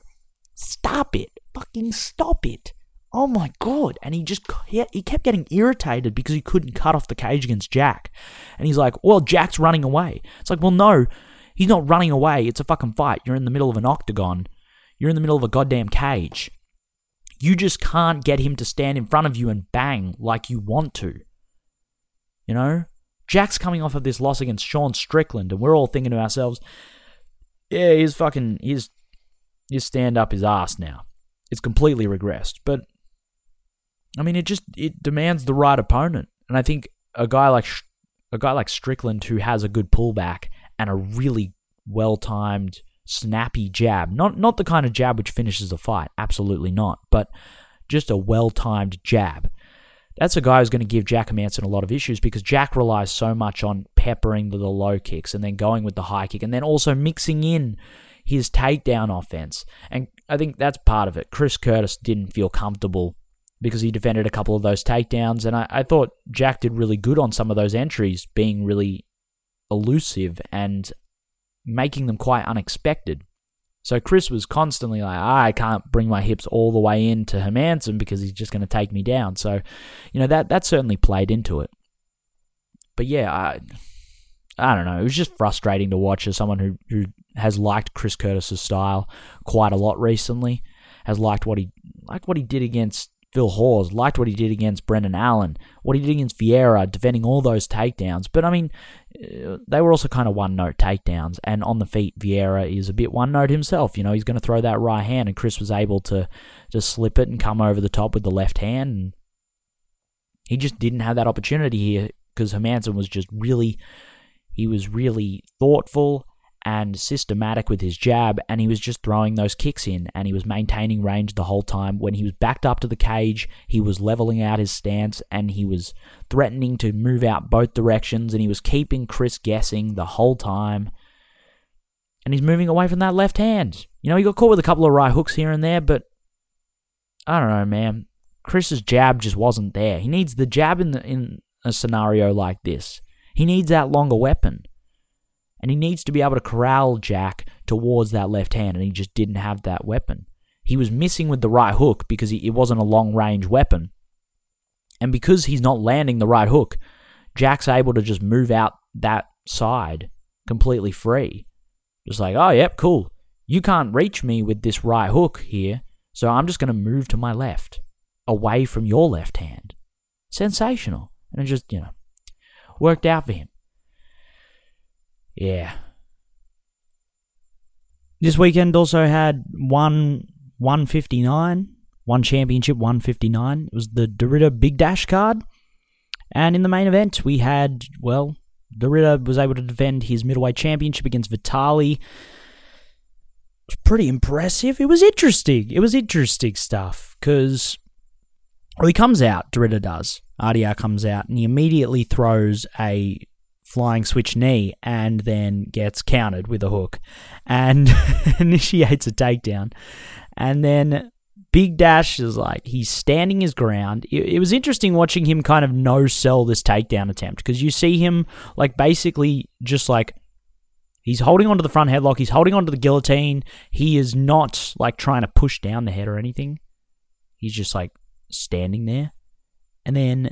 stop it, fucking stop it. Oh my god! And he just he kept getting irritated because he couldn't cut off the cage against Jack, and he's like, "Well, Jack's running away." It's like, well, no, he's not running away. It's a fucking fight. You're in the middle of an octagon. You're in the middle of a goddamn cage. You just can't get him to stand in front of you and bang like you want to. You know? Jack's coming off of this loss against Sean Strickland, and we're all thinking to ourselves, yeah, he's fucking, his, his stand up is ass now. It's completely regressed. But, I mean, it just, it demands the right opponent. And I think a guy like, a guy like Strickland who has a good pullback and a really well timed snappy jab. Not not the kind of jab which finishes a fight, absolutely not, but just a well-timed jab. That's a guy who's going to give Jack Hermansson a lot of issues because Jack relies so much on peppering the, the low kicks and then going with the high kick and then also mixing in his takedown offense. And I think that's part of it. Chris Curtis didn't feel comfortable because he defended a couple of those takedowns. And I, I thought Jack did really good on some of those entries, being really elusive and making them quite unexpected. So Chris was constantly like, ah, I can't bring my hips all the way in into Hermansson because he's just going to take me down. So, you know, that that certainly played into it. But yeah, I, I don't know. It was just frustrating to watch as someone who, who has liked Chris Curtis's style quite a lot recently, has liked what he liked what he did against Phil Hawes, liked what he did against Brendan Allen, what he did against Vieira, defending all those takedowns. But I mean, uh, they were also kind of one note takedowns. And on the feet, Vieira is a bit one note himself. You know, he's going to throw that right hand, and Chris was able to just slip it and come over the top with the left hand. And he just didn't have that opportunity here because Hermansson was just really, he was really thoughtful and systematic with his jab, and he was just throwing those kicks in, and he was maintaining range the whole time. When he was backed up to the cage, he was leveling out his stance, and he was threatening to move out both directions, and he was keeping Chris guessing the whole time. And he's moving away from that left hand. You know, he got caught with a couple of right hooks here and there, but I don't know, man. Chris's jab just wasn't there. He needs the jab in the, in a scenario like this. He needs that longer weapon and he needs to be able to corral Jack towards that left hand, and he just didn't have that weapon. He was missing with the right hook because it wasn't a long range weapon. And because he's not landing the right hook, Jack's able to just move out that side completely free. Just like, oh, yep, cool. You can't reach me with this right hook here, so I'm just going to move to my left, away from your left hand. Sensational. And it just, you know, worked out for him. Yeah. This weekend also had one 159, one championship 159. It was the De Ridder Big Dash card. And in the main event, we had, well, De Ridder was able to defend his middleweight championship against Vitaly. It was pretty impressive. It was interesting. It was interesting stuff because well, he comes out, De Ridder does. RDR comes out and he immediately throws a flying switch knee and then gets countered with a hook and *laughs* initiates a takedown. And then Bigdash is like, he's standing his ground. It, it was interesting watching him kind of no sell this takedown attempt because you see him like basically just like He's holding onto the front headlock. He's holding onto the guillotine. He is not like trying to push down the head or anything. He's just like standing there. And then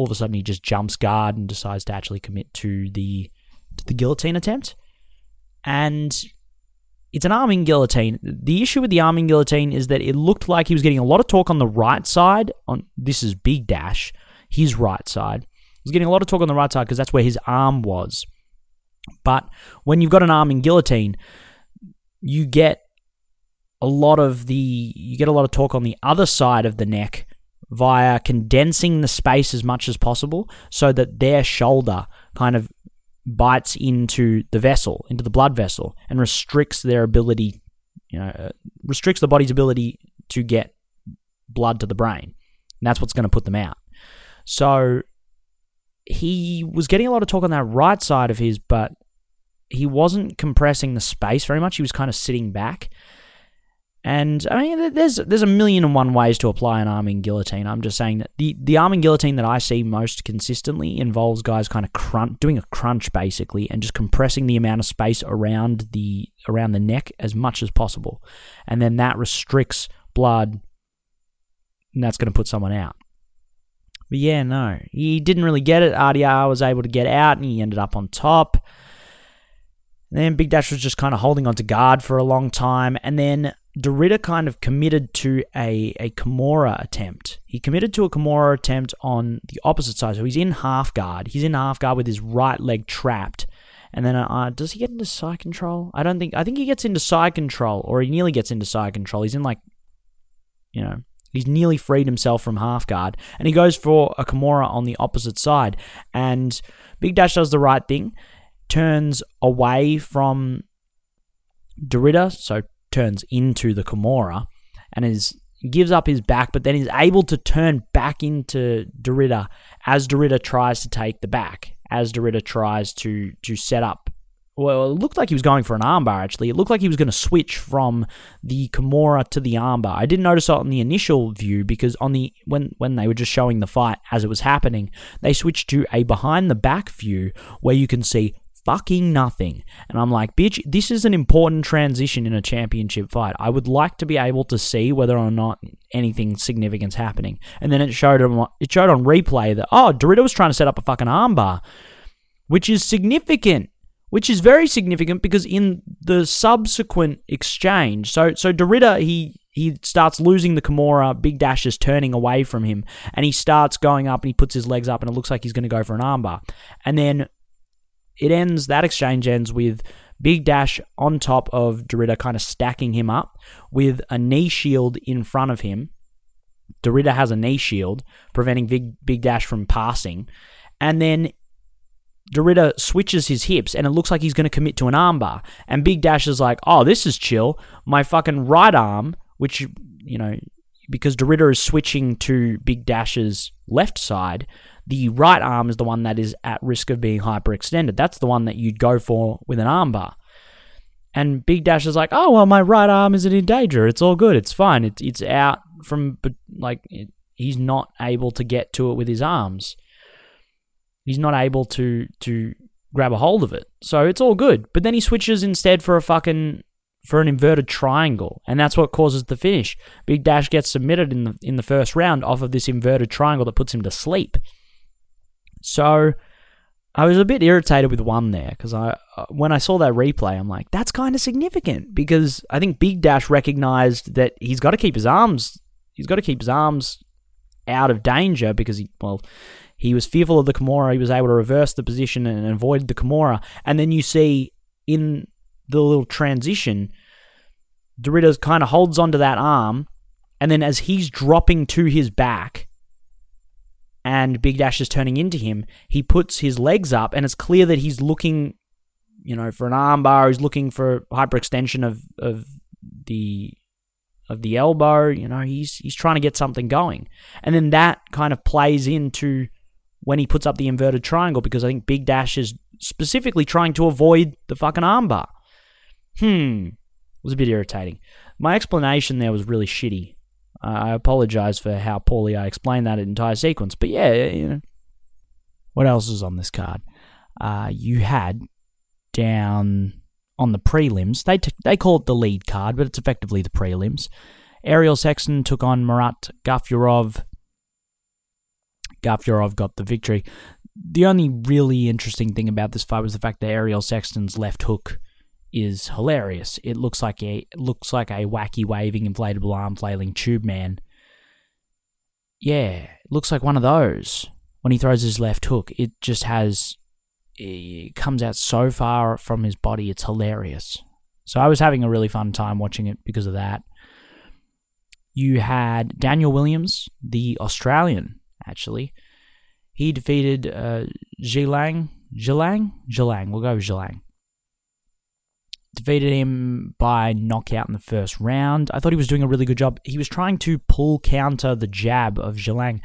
all of a sudden he just jumps guard and decides to actually commit to the to the guillotine attempt. And it's an arming guillotine. The issue with the arming guillotine is that it looked like he was getting a lot of torque on the right side. On this is Bigdash, his right side. He was getting a lot of torque on the right side because that's where his arm was. But when you've got an arming guillotine, you get a lot of the you get a lot of torque on the other side of the neck via condensing the space as much as possible so that their shoulder kind of bites into the vessel, into the blood vessel, and restricts their ability, you know, uh, restricts the body's ability to get blood to the brain. And that's what's going to put them out. So he was getting a lot of talk on that right side of his, but he wasn't compressing the space very much. He was kind of sitting back. And I mean, there's there's a million and one ways to apply an arming guillotine. I'm just saying that the, the arming guillotine that I see most consistently involves guys kind of crunch, doing a crunch basically, and just compressing the amount of space around the around the neck as much as possible, and then that restricts blood, and that's going to put someone out. But yeah, no, he didn't really get it. RDR was able to get out, and he ended up on top. And then Bigdash was just kind of holding on to guard for a long time, and then De Ridder kind of committed to a, a Kimura attempt. He committed to a Kimura attempt on the opposite side. So he's in half guard. He's in half guard with his right leg trapped. And then, uh, does he get into side control? I don't think. I think he gets into side control, or he nearly gets into side control. He's in like, you know, he's nearly freed himself from half guard, and he goes for a Kimura on the opposite side. And Bigdash does the right thing, turns away from De Ridder, so turns into the Kimura and is gives up his back, but then is able to turn back into De Ridder as De Ridder tries to take the back, as De Ridder tries to to set up. Well, it looked like he was going for an armbar. Actually, it looked like he was going to switch from the Kimura to the armbar. I didn't notice it on the initial view because on the when when they were just showing the fight as it was happening, they switched to a behind the back view where you can see fucking nothing. And I'm like, bitch, this is an important transition in a championship fight. I would like to be able to see whether or not anything significant's happening. And then it showed on it showed on replay that oh, De Ridder was trying to set up a fucking armbar, which is significant. Which is very significant because in the subsequent exchange, so so De Ridder he he starts losing the Kimura. Bigdash is turning away from him, and he starts going up and he puts his legs up, and it looks like he's going to go for an armbar. And then it ends, that exchange ends with Bigdash on top of De Ridder kind of stacking him up with a knee shield in front of him. De Ridder has a knee shield, preventing Big, Bigdash from passing. And then De Ridder switches his hips and it looks like he's going to commit to an armbar. And Bigdash is like, oh, this is chill. My fucking right arm, which, you know, because De Ridder is switching to Bigdash's left side, the right arm is the one that is at risk of being hyperextended. That's the one that you'd go for with an armbar. And Bigdash is like, oh well, my right arm isn't in danger. It's all good. It's fine. It's it's out from, but like it, he's not able to get to it with his arms. He's not able to to grab a hold of it. So it's all good. But then he switches instead for a fucking for an inverted triangle, and that's what causes the finish. Bigdash gets submitted in the in the first round off of this inverted triangle that puts him to sleep. So I was a bit irritated with one there because I uh, when I saw that replay, I'm like, that's kind of significant because I think Bigdash recognized that he's got to keep his arms, he's got to keep his arms out of danger because he well. He was fearful of the Kimura. He was able to reverse the position and avoid the Kimura. And then you see in the little transition, De Ridder's kind of holds onto that arm. And then as he's dropping to his back, and Bigdash is turning into him, he puts his legs up, and it's clear that he's looking, you know, for an armbar. He's looking for hyperextension of of the of the elbow. You know, he's he's trying to get something going, and then that kind of plays into when he puts up the inverted triangle because I think Bigdash is specifically trying to avoid the fucking armbar. Hmm, it was a bit irritating. My explanation there was really shitty. I apologize for how poorly I explained that entire sequence. But yeah, you know. What else is on this card? Uh, you had down on the prelims, they, t- they call it the lead card, but it's effectively the prelims. Ariel Sexton took on Murat Gafurov. Gafurov got the victory. The only really interesting thing about this fight was the fact that Ariel Sexton's left hook is hilarious. It looks like a looks like a wacky waving inflatable arm flailing tube man. Yeah, looks like one of those. When he throws his left hook, it just has it comes out so far from his body, it's hilarious. So I was having a really fun time watching it because of that. You had Daniel Williams, the Australian, actually. He defeated uh, Zhilang. Zhilang? Zhilang. We'll go with Zhilang defeated him by knockout in the first round. I thought he was doing a really good job. He was trying to pull counter the jab of Zhilang.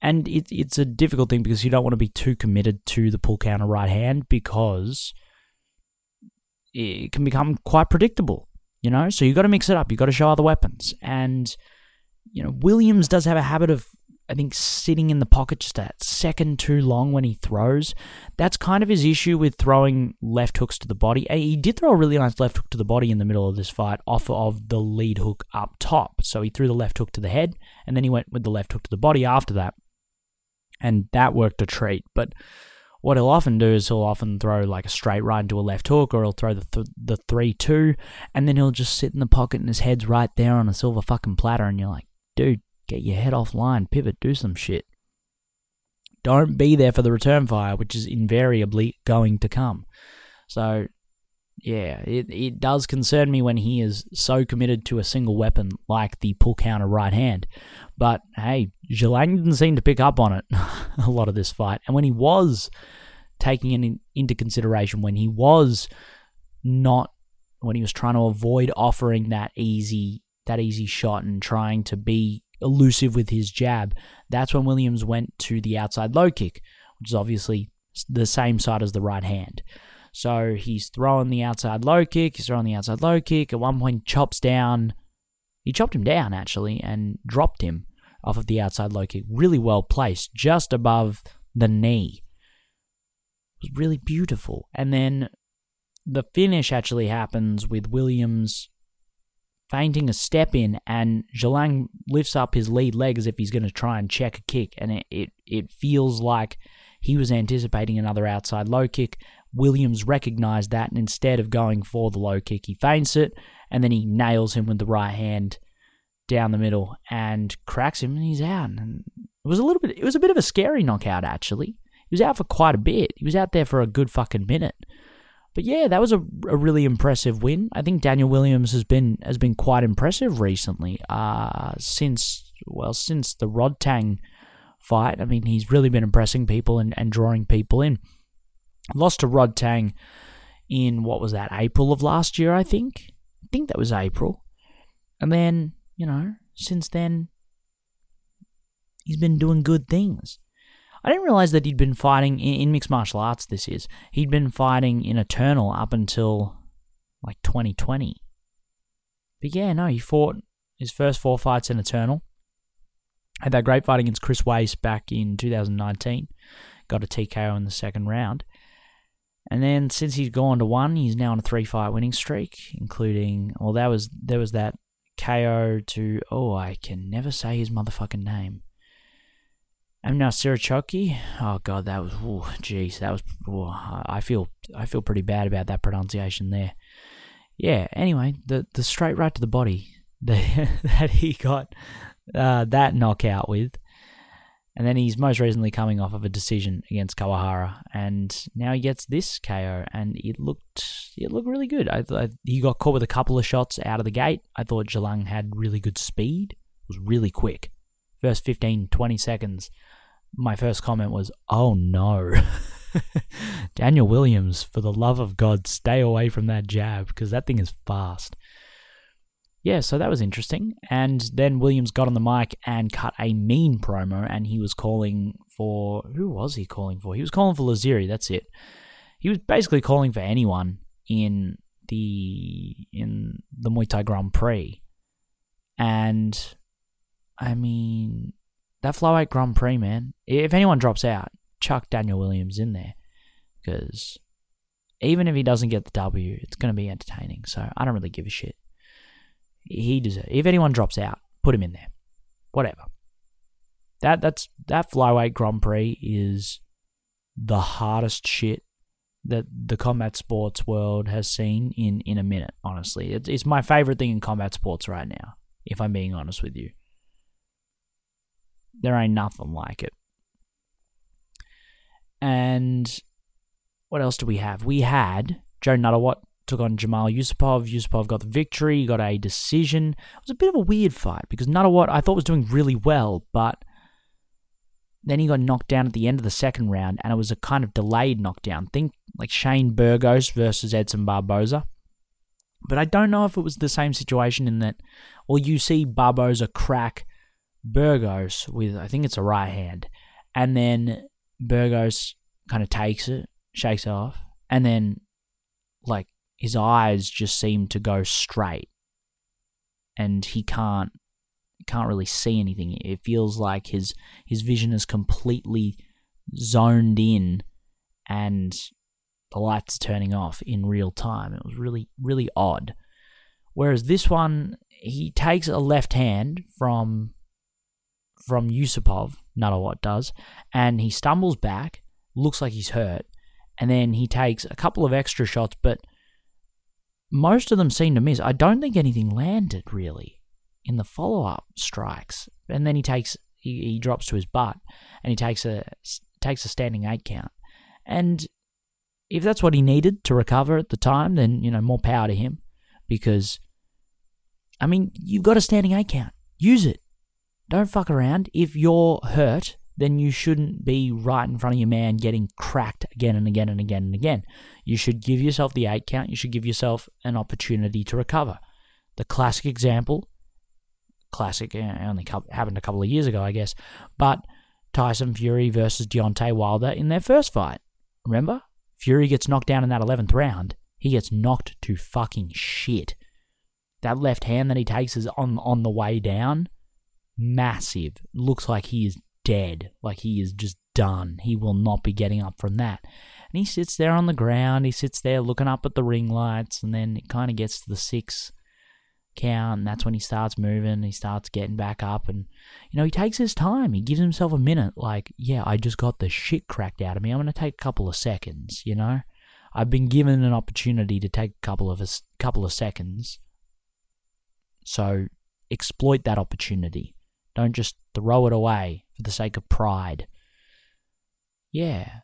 And it, it's a difficult thing because you don't want to be too committed to the pull counter right hand because it can become quite predictable, you know? So you've got to mix it up. You've got to show other weapons. And, you know, Williams does have a habit of, I think, sitting in the pocket just a second too long when he throws. That's kind of his issue with throwing left hooks to the body. He did throw a really nice left hook to the body in the middle of this fight off of the lead hook up top. So he threw the left hook to the head, and then he went with the left hook to the body after that. And that worked a treat. But what he'll often do is he'll often throw like a straight right into a left hook, or he'll throw the th- the three two, and then he'll just sit in the pocket and his head's right there on a silver fucking platter, and you're like, dude, get your head offline, pivot, do some shit. Don't be there for the return fire, which is invariably going to come. So, yeah, it, it does concern me when he is so committed to a single weapon like the pull counter right hand. But hey, Zhelang didn't seem to pick up on it *laughs* a lot of this fight. And when he was taking it in, into consideration, when he was not, when he was trying to avoid offering that easy, that easy shot and trying to be elusive with his jab, that's when Williams went to the outside low kick, which is obviously the same side as the right hand. So he's throwing the outside low kick, he's throwing the outside low kick. At one point, chops down. He chopped him down, actually, and dropped him off of the outside low kick. Really well placed, just above the knee. It was really beautiful. And then the finish actually happens with Williams feinting a step in, and Zhelang lifts up his lead leg as if he's going to try and check a kick, and it, it, it feels like he was anticipating another outside low kick. Williams recognized that, and instead of going for the low kick, he feints it, and then he nails him with the right hand down the middle and cracks him, and he's out. And it was a little bit, it was a bit of a scary knockout actually. He was out for quite a bit. He was out there for a good fucking minute. But yeah, that was a, a really impressive win. I think Daniel Williams has been has been quite impressive recently. Uh, since well, since the Rodtang fight, I mean, he's really been impressing people and, and drawing people in. Lost to Rodtang in what was that April of last year, I think. I think that was April, and then you know since then he's been doing good things. I didn't realize that he'd been fighting in, in mixed martial arts. This is he'd been fighting in Eternal up until like 2020. But yeah, no, he fought his first four fights in Eternal. Had that great fight against Chris Wace back in 2019. Got a TKO in the second round. And then since he's gone to one, he's now on a three fight winning streak, including well, that was there was that KO to oh I can never say his motherfucking name. I'm now Sirachoki. Oh god, that was jeez, that was oh, I feel I feel pretty bad about that pronunciation there. Yeah. Anyway, the the straight right to the body *laughs* that that he got uh, that knockout with, and then he's most recently coming off of a decision against Kawahara, and now he gets this KO, and it looked it looked really good. I thought he got caught with a couple of shots out of the gate. I thought Zhelang had really good speed. It was really quick. First 15, 20 seconds my first comment was, oh no. *laughs* Daniel Williams, for the love of God, stay away from that jab because that thing is fast. Yeah, so that was interesting. And then Williams got on the mic and cut a mean promo, and he was calling for who was he calling for? He was calling for Lazzeri. That's it. He was basically calling for anyone in the in the Muay Thai Grand Prix, and I mean, that flyweight Grand Prix, man. If anyone drops out, chuck Daniel Williams in there because even if he doesn't get the W, it's going to be entertaining. So I don't really give a shit. He deserves. If anyone drops out, put him in there. Whatever. That that's that flyweight Grand Prix is the hardest shit that the combat sports world has seen in in a minute. Honestly, it's it's my favorite thing in combat sports right now. If I'm being honest with you. There ain't nothing like it. And what else do we have? We had Jo Nattawut took on Jamal Yusupov. Yusupov got the victory, got a decision. It was a bit of a weird fight because Nuttawat I thought was doing really well, but then he got knocked down at the end of the second round, and it was a kind of delayed knockdown. Think like Shane Burgos versus Edson Barboza. But I don't know if it was the same situation in that, well, you see Barboza crack Burgos with I think it's a right hand, and then Burgos kind of takes it, shakes it off, and then like his eyes just seem to go straight and he can't can't really see anything. It feels like his his vision is completely zoned in and the lights turning off in real time. It was really really odd. Whereas this one, he takes a left hand from from Yusupov, Nattawut does, and he stumbles back, looks like he's hurt, and then he takes a couple of extra shots, but most of them seem to miss. I don't think anything landed really in the follow up strikes, and then he takes he, he drops to his butt and he takes a takes a standing eight count, and if that's what he needed to recover at the time, then you know more power to him, because I mean you've got a standing eight count, use it. Don't fuck around. If you're hurt, then you shouldn't be right in front of your man getting cracked again and again and again and again. You should give yourself the eight count. You should give yourself an opportunity to recover. The classic example, classic, eh, only happened a couple of years ago, I guess, but Tyson Fury versus Deontay Wilder in their first fight. Remember? Fury gets knocked down in that 11th round. He gets knocked to fucking shit. That left hand that he takes is on on the way down massive. Looks like he is dead. Like he is just done. He will not be getting up from that. And he sits there on the ground. He sits there looking up at the ring lights. And then it kind of gets to the six count. And that's when he starts moving. He starts getting back up. And, you know, he takes his time. He gives himself a minute. Like, yeah, I just got the shit cracked out of me. I'm going to take a couple of seconds, you know? I've been given an opportunity to take a couple of a couple of seconds. So exploit that opportunity. Don't just throw it away for the sake of pride. Yeah.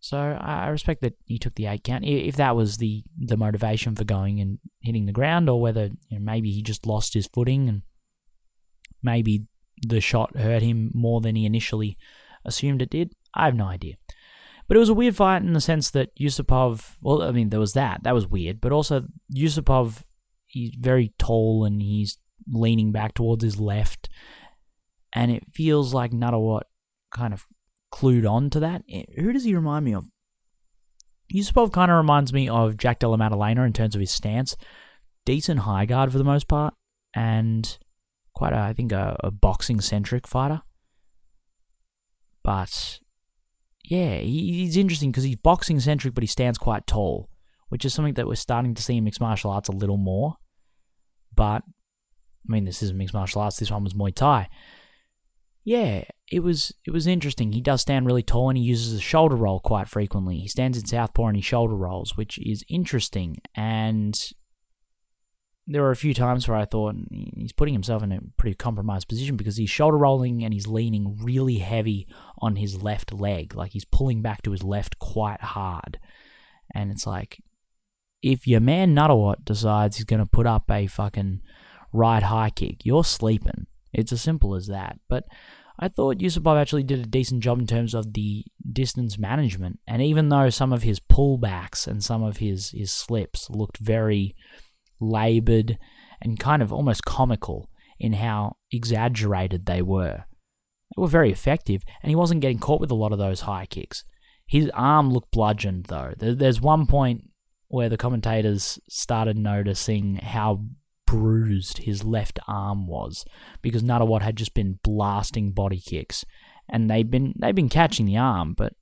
So I respect that he took the eight count. If that was the, the motivation for going and hitting the ground, or whether you know, maybe he just lost his footing and maybe the shot hurt him more than he initially assumed it did, I have no idea. But it was a weird fight in the sense that Yusupov, well, I mean, there was that. That was weird. But also, Yusupov, he's very tall and he's leaning back towards his left and it feels like Nattawut kind of clued on to that. Eh, who does he remind me of? Yusupov kind of reminds me of Jack Della Maddalena in terms of his stance. Decent high guard for the most part, and quite, a, I think, a, a boxing centric fighter. But yeah, he, he's interesting because he's boxing centric, but he stands quite tall, which is something that we're starting to see in mixed martial arts a little more. But I mean, this isn't mixed martial arts. This one was Muay Thai yeah, it was it was interesting. He does stand really tall and he uses a shoulder roll quite frequently. He stands in southpaw and he shoulder rolls, which is interesting. And there were a few times where I thought he's putting himself in a pretty compromised position because he's shoulder rolling and he's leaning really heavy on his left leg, like he's pulling back to his left quite hard. And it's like, if your man Nattawut decides he's going to put up a fucking right high kick, you're sleeping. It's as simple as that. But I thought Yusupov actually did a decent job in terms of the distance management. And even though some of his pullbacks and some of his, his slips looked very labored and kind of almost comical in how exaggerated they were, they were very effective. And he wasn't getting caught with a lot of those high kicks. His arm looked bludgeoned, though. There's one point where the commentators started noticing how bruised his left arm was because Nattawut had just been blasting body kicks, and they've been they've been catching the arm. But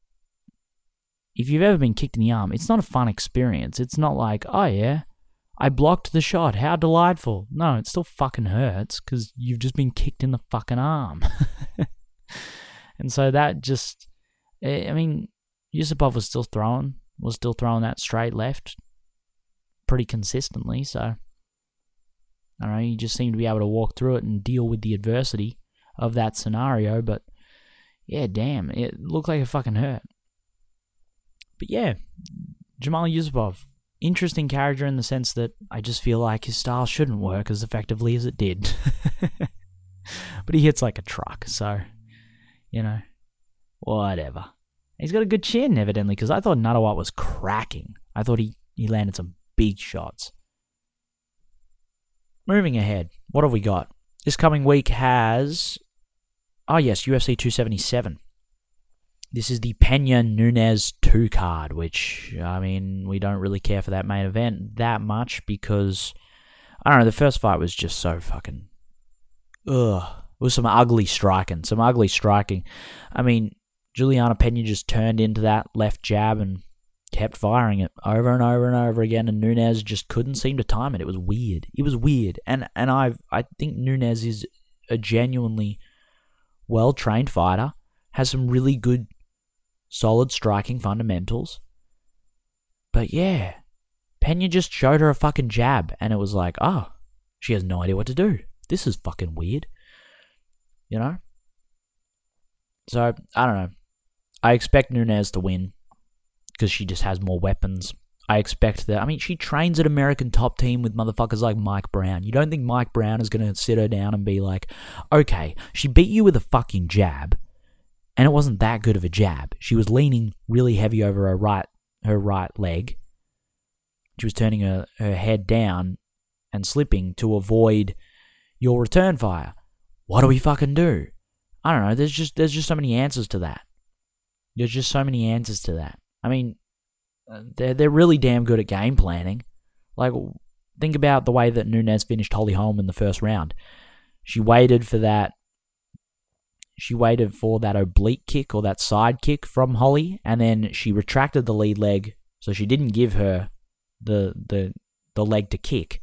if you've ever been kicked in the arm, it's not a fun experience. It's not like oh yeah, I blocked the shot. How delightful. No, it still fucking hurts because you've just been kicked in the fucking arm. *laughs* and so that just, eh, I mean, Yusupov was still throwing, was still throwing that straight left pretty consistently. So Don't you just seem to be able to walk through it and deal with the adversity of that scenario. But yeah, damn, it looked like it fucking hurt. But yeah, Jamal Yusupov, interesting character in the sense that I just feel like his style shouldn't work as effectively as it did. *laughs* but he hits like a truck, so, you know, whatever. He's got a good chin, evidently, because I thought Nattawut was cracking. I thought he, he landed some big shots. Moving ahead, what have we got? This coming week has. Oh, yes, UFC 277. this is the Pena Nunes 2 card, which, I mean, we don't really care for that main event that much because, I don't know, the first fight was just so fucking. Ugh. It was some ugly striking. Some ugly striking. I mean, Juliana Pena just turned into that left jab and kept firing it over and over and over again, and Nunes just couldn't seem to time it. It was weird. It was weird, and and I I think Nunes is a genuinely well trained fighter, has some really good solid striking fundamentals. But yeah, Pena just showed her a fucking jab, and it was like, oh, she has no idea what to do. This is fucking weird. You know? So, I don't know. I expect Nunes to win because she just has more weapons. I expect that. I mean, she trains at American top team with motherfuckers like Mike Brown. You don't think Mike Brown is going to sit her down and be like, okay, she beat you with a fucking jab and it wasn't that good of a jab. She was leaning really heavy over her right her right leg. She was turning her, her head down and slipping to avoid your return fire. What do we fucking do? I don't know. There's just there's just so many answers to that. There's just so many answers to that. I mean, uh, they're they're really damn good at game planning. Like think about the way that Nunes finished Holly Holm in the first round. She waited for that she waited for that oblique kick or that side kick from Holly, and then she retracted the lead leg, so she didn't give her the the the leg to kick.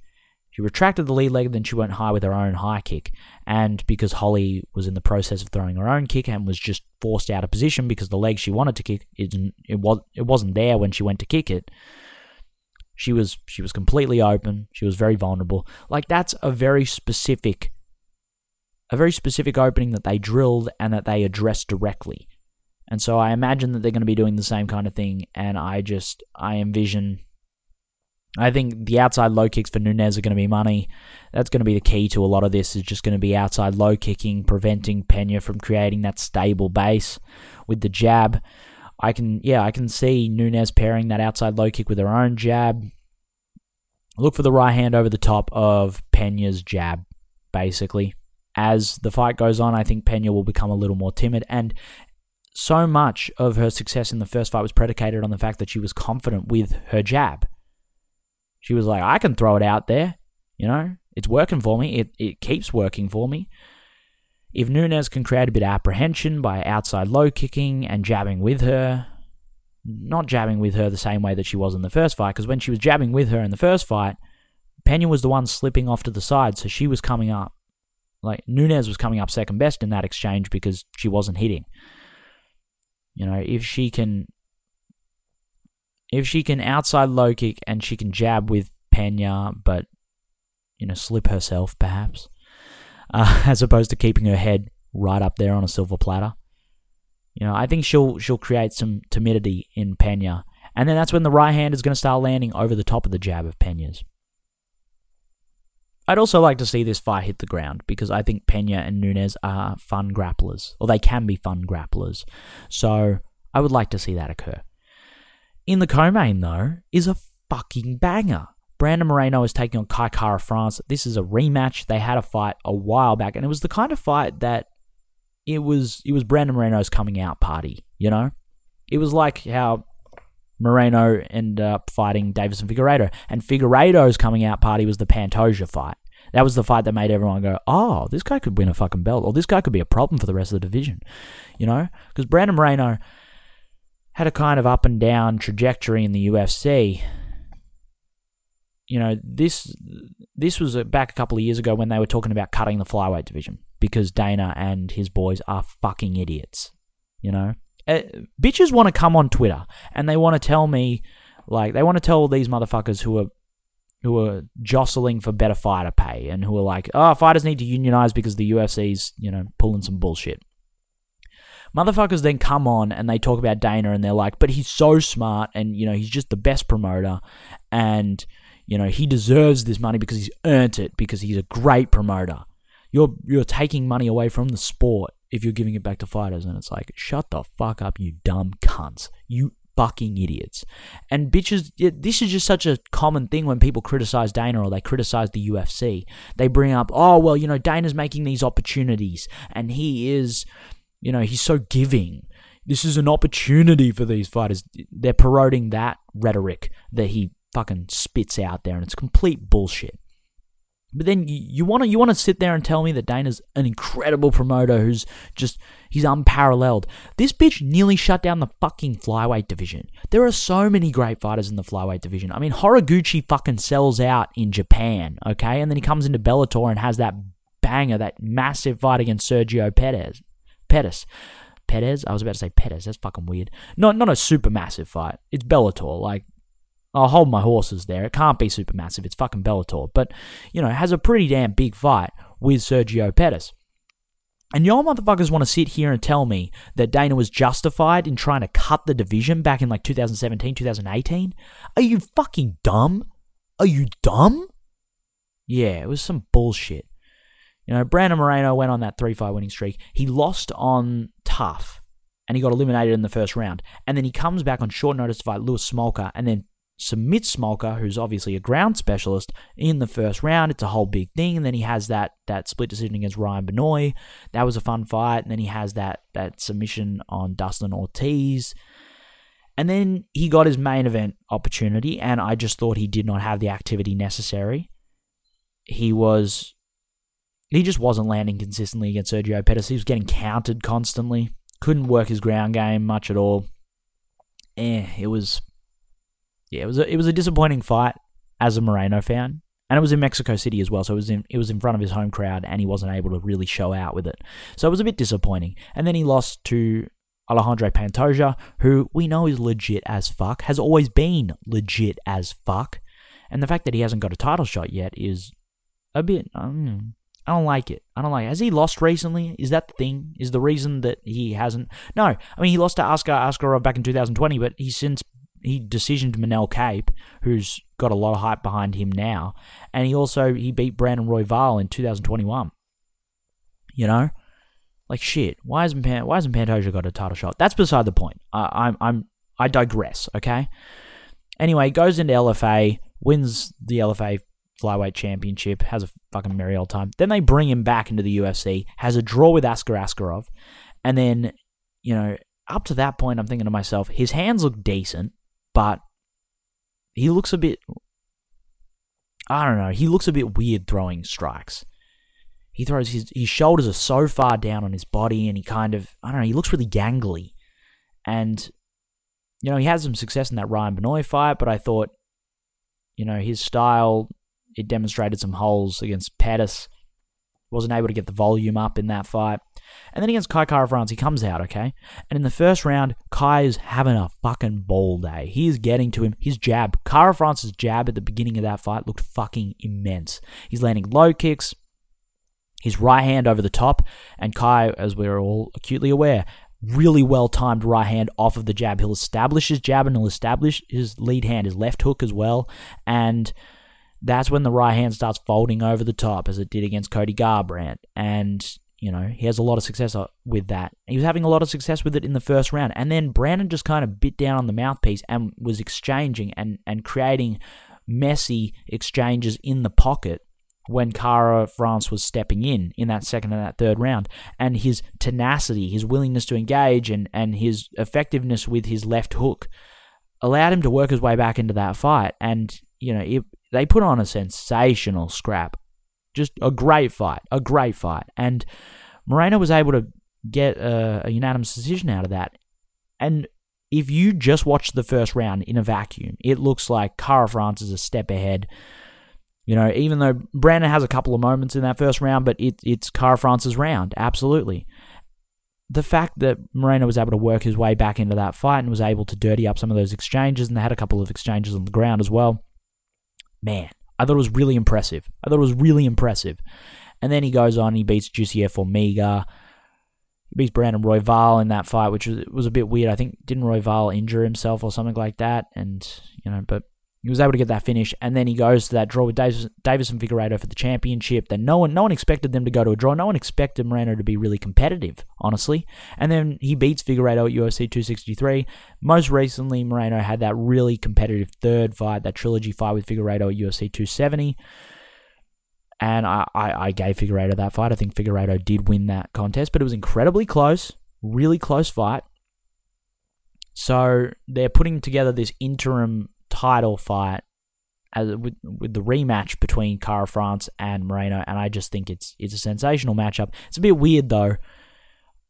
She retracted the lead leg, then she went high with her own high kick. And because Holly was in the process of throwing her own kick and was just forced out of position because the leg she wanted to kick it, it was it wasn't there when she went to kick it. She was she was completely open. She was very vulnerable. Like that's a very specific a very specific opening that they drilled and that they addressed directly. And so I imagine that they're going to be doing the same kind of thing. And I just, I envision, I think the outside low kicks for Nunes are going to be money. That's going to be the key to a lot of this, is just going to be outside low kicking, preventing Pena from creating that stable base with the jab. I can, yeah, I can see Nunes pairing that outside low kick with her own jab. Look for the right hand over the top of Pena's jab, basically as the fight goes on, I think Pena will become a little more timid. And so much of her success in the first fight was predicated on the fact that she was confident with her jab. She was like, I can throw it out there. You know, it's working for me. It, it keeps working for me. If Nunes can create a bit of apprehension by outside low kicking and jabbing with her, not jabbing with her the same way that she was in the first fight, because when she was jabbing with her in the first fight, Pena was the one slipping off to the side, so she was coming up like Nunes was coming up second best in that exchange because she wasn't hitting. You know, if she can if she can outside low kick and she can jab with Pena, but you know, slip herself perhaps, uh, *laughs* as opposed to keeping her head right up there on a silver platter. You know, I think she'll she'll create some timidity in Pena, and then that's when the right hand is going to start landing over the top of the jab of Pena's. I'd also like to see this fight hit the ground because I think Pena and Nunes are fun grapplers, or they can be fun grapplers. So I would like to see that occur. In the co-main, though, is a fucking banger. Brandon Moreno is taking on Kai Kara France. This is a rematch. They had a fight a while back, and it was the kind of fight that it was it was Brandon Moreno's coming out party, you know? It was like how Moreno ended up fighting Deiveson Figueiredo. And Figueiredo's coming out party was the Pantoja fight. That was the fight that made everyone go, oh, this guy could win a fucking belt, or this guy could be a problem for the rest of the division. You know? Because Brandon Moreno had a kind of up and down trajectory in the UFC. You know, this this was back a couple of years ago when they were talking about cutting the flyweight division because Dana and his boys are fucking idiots. You know, uh, bitches want to come on Twitter and they want to tell me, like, they want to tell these motherfuckers who are who are jostling for better fighter pay and who are like, oh, fighters need to unionize because the UFC's, you know, pulling some bullshit. Motherfuckers then come on and they talk about Dana and they're like, but he's so smart and, you know, he's just the best promoter and, you know, he deserves this money because he's earned it because he's a great promoter. You're you're taking money away from the sport if you're giving it back to fighters. And it's like, shut the fuck up, you dumb cunts. You fucking idiots. And bitches, this is just such a common thing when people criticize Dana or they criticize the UFC. They bring up, oh, well, you know, Dana's making these opportunities and he is, you know, he's so giving. this is an opportunity for these fighters. They're parroting that rhetoric that he fucking spits out there, and it's complete bullshit. But then you want to you want to sit there and tell me that Dana's an incredible promoter who's just he's unparalleled. This bitch nearly shut down the fucking flyweight division. There are so many great fighters in the flyweight division. I mean, Horiguchi fucking sells out in Japan, okay, and then he comes into Bellator and has that banger, that massive fight against Sergio Pettis. Pettis. Perez? I was about to say Pettis. That's fucking weird. Not not a super massive fight. It's Bellator. Like I'll hold my horses there. It can't be super massive. It's fucking Bellator. But, you know, has a pretty damn big fight with Sergio Pettis. And y'all motherfuckers want to sit here and tell me that Dana was justified in trying to cut the division back in like 2017, 2018? Are you fucking dumb? Are you dumb? Yeah, it was some bullshit. You know, Brandon Moreno went on that three fight winning streak. He lost on TUF and he got eliminated in the first round. And then he comes back on short notice to fight Louis Smolka and then submits Smolka, who's obviously a ground specialist, in the first round. It's a whole big thing. And then he has that that split decision against Ryan Benoit. That was a fun fight. And then he has that that submission on Dustin Ortiz. And then he got his main event opportunity, and I just thought he did not have the activity necessary. He was he just wasn't landing consistently against Sergio Pettis. He was getting countered constantly. Couldn't work his ground game much at all. Eh, it was yeah, it was a, it was a disappointing fight as a Moreno fan, and it was in Mexico City as well. So it was in it was in front of his home crowd, and he wasn't able to really show out with it. So it was a bit disappointing. And then he lost to Alejandro Pantoja, who we know is legit as fuck, has always been legit as fuck, and the fact that he hasn't got a title shot yet is a bit. Um, I don't like it. I don't like it. Has he lost recently? Is that the thing? Is the reason that he hasn't? No. I mean, he lost to Askar Askarov back in 2020, but he's since he decisioned Manel Kape, who's got a lot of hype behind him now, and he also he beat Brandon Royval in 2021. You know, like shit. Why hasn't Pan, why hasn't Pantoja got a title shot? That's beside the point. I, I'm I'm I digress. Okay. Anyway, goes into LFA, wins the LFA flyweight championship, has a fucking merry old time. Then they bring him back into the UFC, has a draw with Askar Askarov, and then you know up to that point, I'm thinking to myself, his hands look decent but he looks a bit. I don't know. He looks a bit weird throwing strikes. He throws his his shoulders are so far down on his body, and he kind of I don't know. He looks really gangly, and you know he had some success in that Ryan Benoit fight, but I thought, you know, his style it demonstrated some holes against Pettis. Wasn't able to get the volume up in that fight. And then against Kai Kara France, he comes out, okay? And in the first round, Kai is having a fucking ball day. He is getting to him. His jab, Kara France's jab at the beginning of that fight looked fucking immense. He's landing low kicks, his right hand over the top, and Kai, as we're all acutely aware, really well timed right hand off of the jab. He'll establish his jab and he'll establish his lead hand, his left hook as well. And that's when the right hand starts folding over the top, as it did against Cody Garbrandt. And you know, he has a lot of success uh, with that. He was having a lot of success with it in the first round. And then Brandon just kind of bit down on the mouthpiece and was exchanging and, and creating messy exchanges in the pocket when Kara France was stepping in in that second and that third round. And his tenacity, his willingness to engage, and, and his effectiveness with his left hook allowed him to work his way back into that fight. And, you know, it, they put on a sensational scrap. Just a great fight, a great fight. And Moreno was able to get a, a unanimous decision out of that. And if you just watch the first round in a vacuum, it looks like Kara France is a step ahead. You know, even though Brandon has a couple of moments in that first round, but it, it's Kara France's round, absolutely. The fact that Moreno was able to work his way back into that fight and was able to dirty up some of those exchanges, and they had a couple of exchanges on the ground as well, man, I thought it was really impressive. I thought it was really impressive. And then he goes on, he beats Jussier Formiga. He beats Brandon Royval in that fight, which was, was a bit weird. I think didn't Royval injure himself or something like that? And you know, but he was able to get that finish, and then he goes to that draw with Davis, Deiveson Figueiredo for the championship. Then no one, no one expected them to go to a draw. No one expected Moreno to be really competitive, honestly. And then he beats Figueiredo at UFC 263. Most recently, Moreno had that really competitive third fight, that trilogy fight with Figueiredo at UFC 270. And I, I, I gave Figueiredo that fight. I think Figueiredo did win that contest, but it was incredibly close, really close fight. So they're putting together this interim title fight as with, with the rematch between Kara France and Moreno, and I just think it's it's a sensational matchup. It's a bit weird though.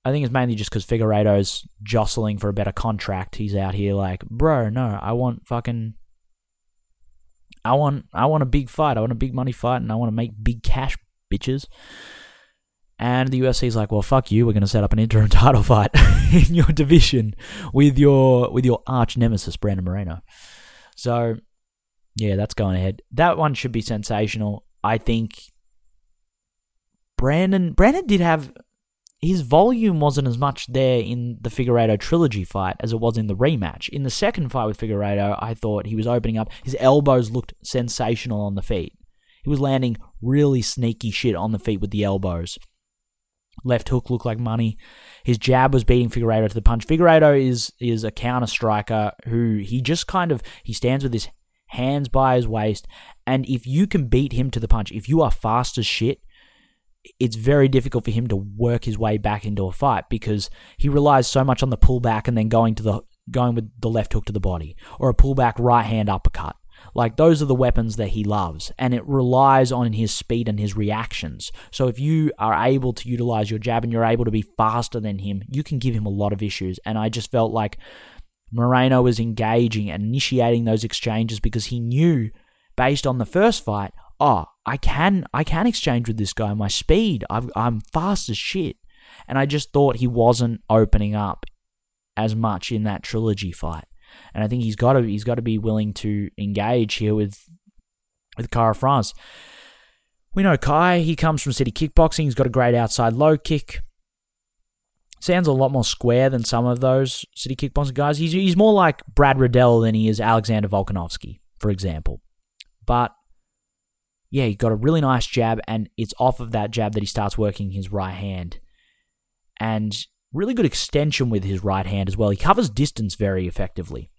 I think it's mainly just because Figueiredo's jostling for a better contract. He's out here like, bro, no, I want fucking, I want, I want a big fight. I want a big money fight, and I want to make big cash, bitches. And the UFC's like, well, fuck you. We're to set up an interim *laughs* title fight in your division with your with your arch nemesis, Brandon Moreno. So, yeah, that's going ahead. That one should be sensational. I think Brandon Brandon did have his volume wasn't as much there in the Figueiredo trilogy fight as it was in the rematch. In the second fight with Figueiredo, I thought he was opening up. His elbows looked sensational on the feet. He was landing really sneaky shit on the feet with the elbows. Left hook looked like money. His jab was beating Figueiredo to the punch. Figueiredo is is a counter striker who he just kind of he stands with his hands by his waist, and if you can beat him to the punch, if you are fast as shit, it's very difficult for him to work his way back into a fight because he relies so much on the pullback and then going to the going with the left hook to the body or a pullback right hand uppercut. Like those are the weapons that he loves and it relies on his speed and his reactions. So if you are able to utilize your jab and you're able to be faster than him, you can give him a lot of issues and I just felt like Moreno was engaging and initiating those exchanges because he knew based on the first fight, oh, I can I can exchange with this guy. My speed, i am fast as shit, and I just thought he wasn't opening up as much in that trilogy fight. And I think he's got to he's got to be willing to engage here with with Kara France. We know Kai. He comes from City Kickboxing. He's got a great outside low kick. Sounds a lot more square than some of those City Kickboxing guys. He's he's more like Brad Riddell than he is Alexander Volkanovski, for example. But yeah, he got a really nice jab, and it's off of that jab that he starts working his right hand. And really good extension with his right hand as well. He covers distance very effectively.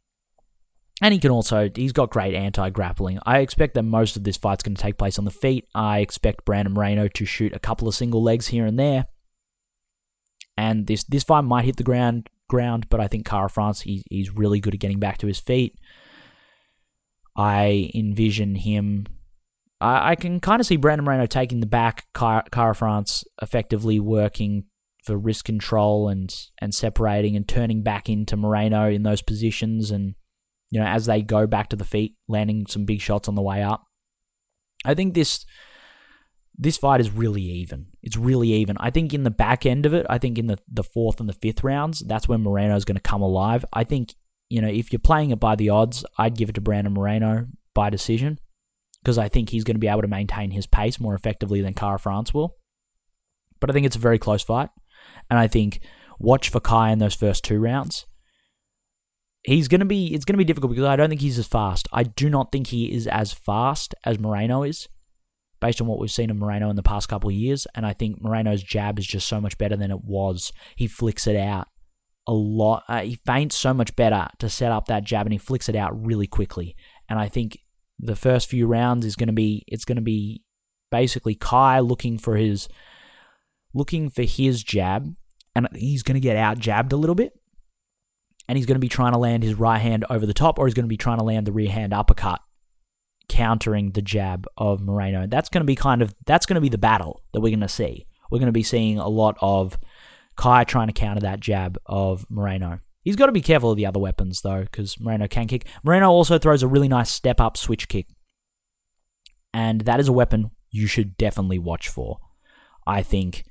And he can also, he's got great anti grappling. I expect that most of this fight's going to take place on the feet. I expect Brandon Moreno to shoot a couple of single legs here and there. And this this fight might hit the ground, ground but I think Kara France, he, he's really good at getting back to his feet. I envision him I, I can kind of see Brandon Moreno taking the back, Kara France effectively working for risk control and and separating and turning back into Moreno in those positions and you know as they go back to the feet landing some big shots on the way up. I think this this fight is really even. It's really even. I think in the back end of it, I think in the, the fourth and the fifth rounds, that's when Moreno is going to come alive. I think, you know, if you're playing it by the odds, I'd give it to Brandon Moreno by decision because I think he's going to be able to maintain his pace more effectively than Kara France will. But I think it's a very close fight. And I think watch for Kai in those first two rounds. He's to be, it's to be difficult because I don't think he's as fast. I do not think he is as fast as Moreno is, based on what we've seen of Moreno in the past couple of years. And I think Moreno's jab is just so much better than it was. He flicks it out a lot. Uh, he feints so much better to set up that jab and he flicks it out really quickly. And I think the first few rounds is to be it's to be basically Kai looking for his looking for his jab and he's going to get out jabbed a little bit and he's going to be trying to land his right hand over the top or he's going to be trying to land the rear hand uppercut countering the jab of Moreno. That's going to be kind of that's going to be the battle that we're going to see. We're going to be seeing a lot of Kai trying to counter that jab of Moreno. He's got to be careful of the other weapons, though, because Moreno can kick. Moreno also throws a really nice step up switch kick. And that is a weapon you should definitely watch for. I think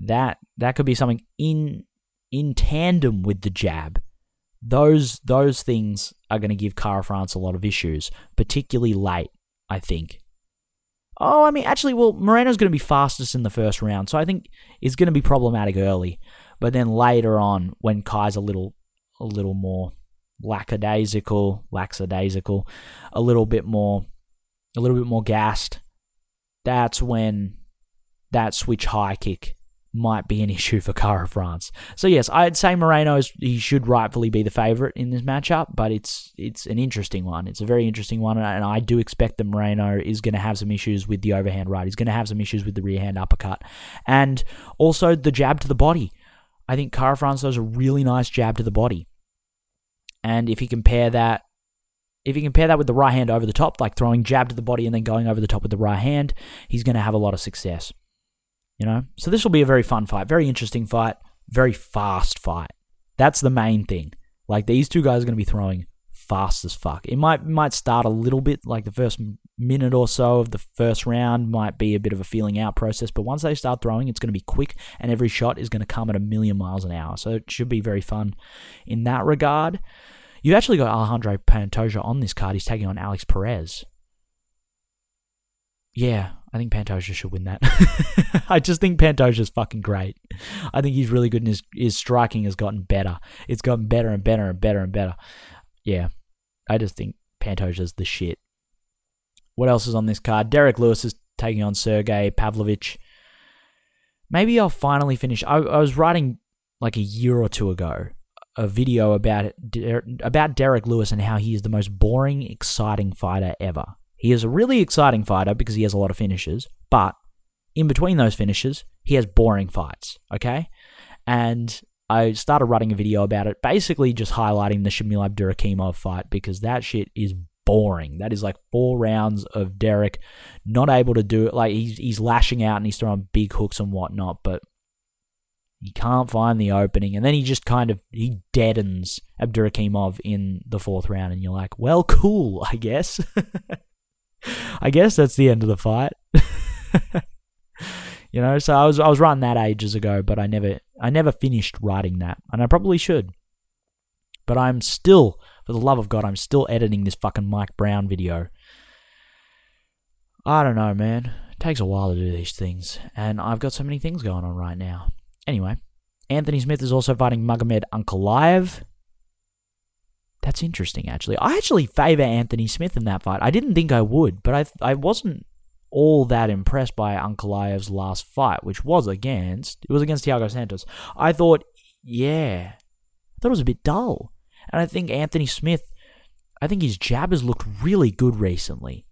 that that could be something in in tandem with the jab. Those those things are going to give Kara France a lot of issues, particularly late, I think. Oh, I mean, actually, well, Moreno's going to be fastest in the first round, so I think it's going to be problematic early. But then later on, when Kai's a little a little more lackadaisical, lackadaisical, a little bit more, a little bit more gassed, that's when that switch high kick might be an issue for Kara France. So yes, I'd say Moreno is, he should rightfully be the favorite in this matchup, but it's it's an interesting one. It's a very interesting one, and I do expect that Moreno is going to have some issues with the overhand right. He's going to have some issues with the rear hand uppercut, and also the jab to the body. I think Kara France does a really nice jab to the body. And if you compare that, if you compare that with the right hand over the top, like throwing jab to the body and then going over the top with the right hand, he's going to have a lot of success. You know? So this will be a very fun fight, very interesting fight, very fast fight. That's the main thing. Like these two guys are going to be throwing fast as fuck. It might might start a little bit like the first minute or so of the first round might be a bit of a feeling out process, but once they start throwing, it's going to be quick and every shot is going to come at a million miles an hour. So it should be very fun in that regard. You've actually got Alejandro Pantoja on this card. He's taking on Alex Perez. Yeah, I think Pantoja should win that. *laughs* I just think Pantoja's fucking great. I think he's really good and his, his striking has gotten better. It's gotten better and better and better and better. Yeah, I just think Pantoja's the shit. What else is on this card? Derrick Lewis is taking on Sergey Pavlovich. Maybe I'll finally finish. I, I was writing like a year or two ago a video about about Derrick Lewis and how he is the most boring, exciting fighter ever. He is a really exciting fighter because he has a lot of finishes, but in between those finishes, he has boring fights. Okay, and I started writing a video about it, basically just highlighting the Shamil Abdurakhimov fight because that shit is boring. That is like four rounds of Derrick not able to do it. Like he's he's lashing out and he's throwing big hooks and whatnot, but he can't find the opening. And then he just kind of he deadens Abdurakhimov in the fourth round, and you're like, well, cool, *laughs* I guess. *laughs* I guess that's the end of the fight. *laughs* you know, so I was I was writing that ages ago, but I never I never finished writing that, and I probably should. But I'm still for the love of God, I'm still editing this fucking Mike Brown video. I don't know, man. It takes a while to do these things, and I've got so many things going on right now. Anyway, Anthony Smith is also fighting Magomed Ankalaev. That's interesting, actually. I actually favor Anthony Smith in that fight. I didn't think I would, but I I wasn't all that impressed by Ankalaev's last fight, which was against it was against Thiago Santos. I thought, yeah, I thought it was a bit dull. And I think Anthony Smith, I think his jab has looked really good recently.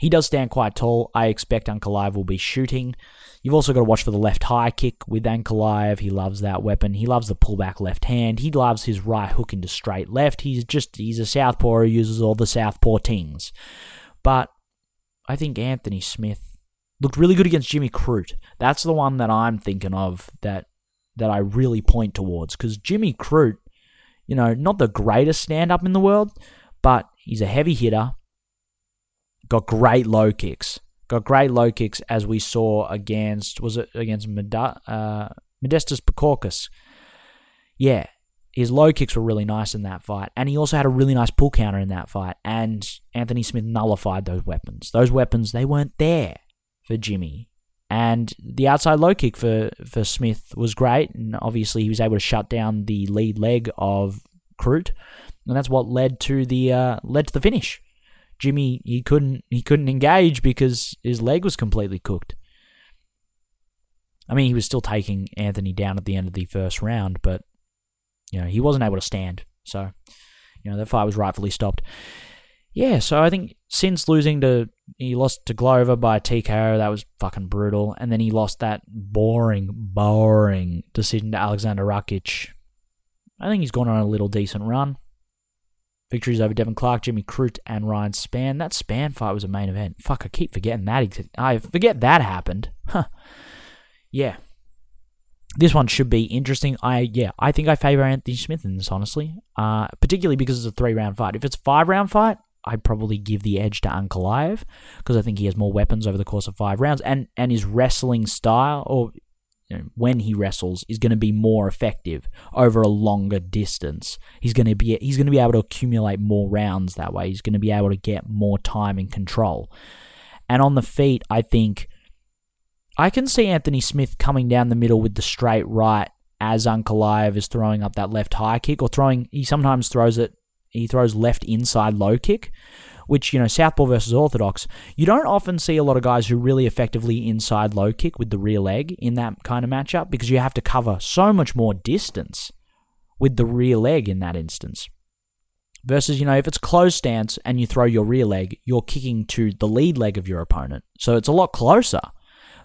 He does stand quite tall. I expect Ankalaev will be shooting. You've also got to watch for the left high kick with Ankalaev. He loves that weapon. He loves the pullback left hand. He loves his right hook into straight left. He's just he's a southpaw who uses all the southpaw tings. But I think Anthony Smith looked really good against Jimmy Crute. That's the one that I'm thinking of that that I really point towards because Jimmy Crute you know, not the greatest stand up in the world, but he's a heavy hitter. Got great low kicks. Got great low kicks as we saw against was it against Meda, uh, Modestas Bukauskas. Yeah, his low kicks were really nice in that fight, and he also had a really nice pull counter in that fight. And Anthony Smith nullified those weapons. Those weapons they weren't there for Jimmy. And the outside low kick for, for Smith was great. And obviously, he was able to shut down the lead leg of Crute. And that's what led to the uh, led to the finish. Jimmy he couldn't he couldn't engage because his leg was completely cooked. I mean, he was still taking Anthony down at the end of the first round, but you know he wasn't able to stand. So you know that fight was rightfully stopped. Yeah, so I think since losing to he lost to Glover by TKO, that was fucking brutal, and then he lost that boring, boring decision to Alexander Rakic. I think he's gone on a little decent run. Victories over Devin Clark, Jimmy Crute, and Ryan Spann. That Spann fight was a main event. Fuck, I keep forgetting that. I forget that happened. Huh. Yeah. This one should be interesting. I yeah, I think I favor Anthony Smith in this honestly. Uh, particularly because it's a three round fight. If it's a five round fight, I'd probably give the edge to Ankalaev because I think he has more weapons over the course of five rounds, and and his wrestling style or you know, when he wrestles is going to be more effective over a longer distance. He's going to be he's going to be able to accumulate more rounds that way. He's going to be able to get more time and control. And on the feet, I think I can see Anthony Smith coming down the middle with the straight right as Ankalaev is throwing up that left high kick or throwing. He sometimes throws it he throws left inside low kick, which, you know, Southpaw versus Orthodox, you don't often see a lot of guys who really effectively inside low kick with the rear leg in that kind of matchup because you have to cover so much more distance with the rear leg in that instance. Versus, you know, if it's closed stance and you throw your rear leg, you're kicking to the lead leg of your opponent. So it's a lot closer.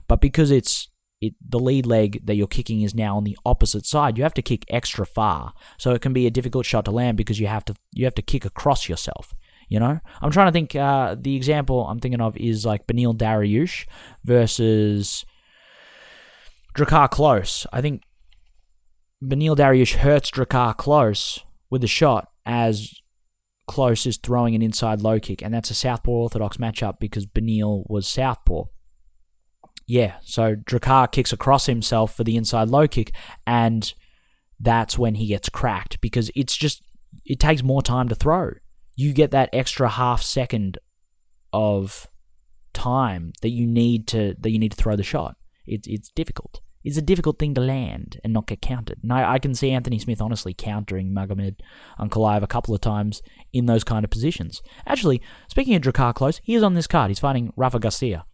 But because it's it the lead leg that you're kicking is now on the opposite side. You have to kick extra far, so it can be a difficult shot to land because you have to you have to kick across yourself. You know, I'm trying to think. Uh, the example I'm thinking of is like Beneil Dariush versus Drakkar Klose. I think Beneil Dariush hurts Drakkar Klose with a shot as Klose is throwing an inside low kick, and that's a Southpaw Orthodox matchup because Beneil was Southpaw. Yeah, so Drakkar kicks across himself for the inside low kick, and that's when he gets cracked because it's just it takes more time to throw. You get that extra half second of time that you need to that you need to throw the shot. It's it's difficult. It's a difficult thing to land and not get counted. And I, I can see Anthony Smith honestly countering Magomed Ankalaev a couple of times in those kind of positions. Actually, speaking of Drakkar Klose, he is on this card. He's fighting Rafa Garcia.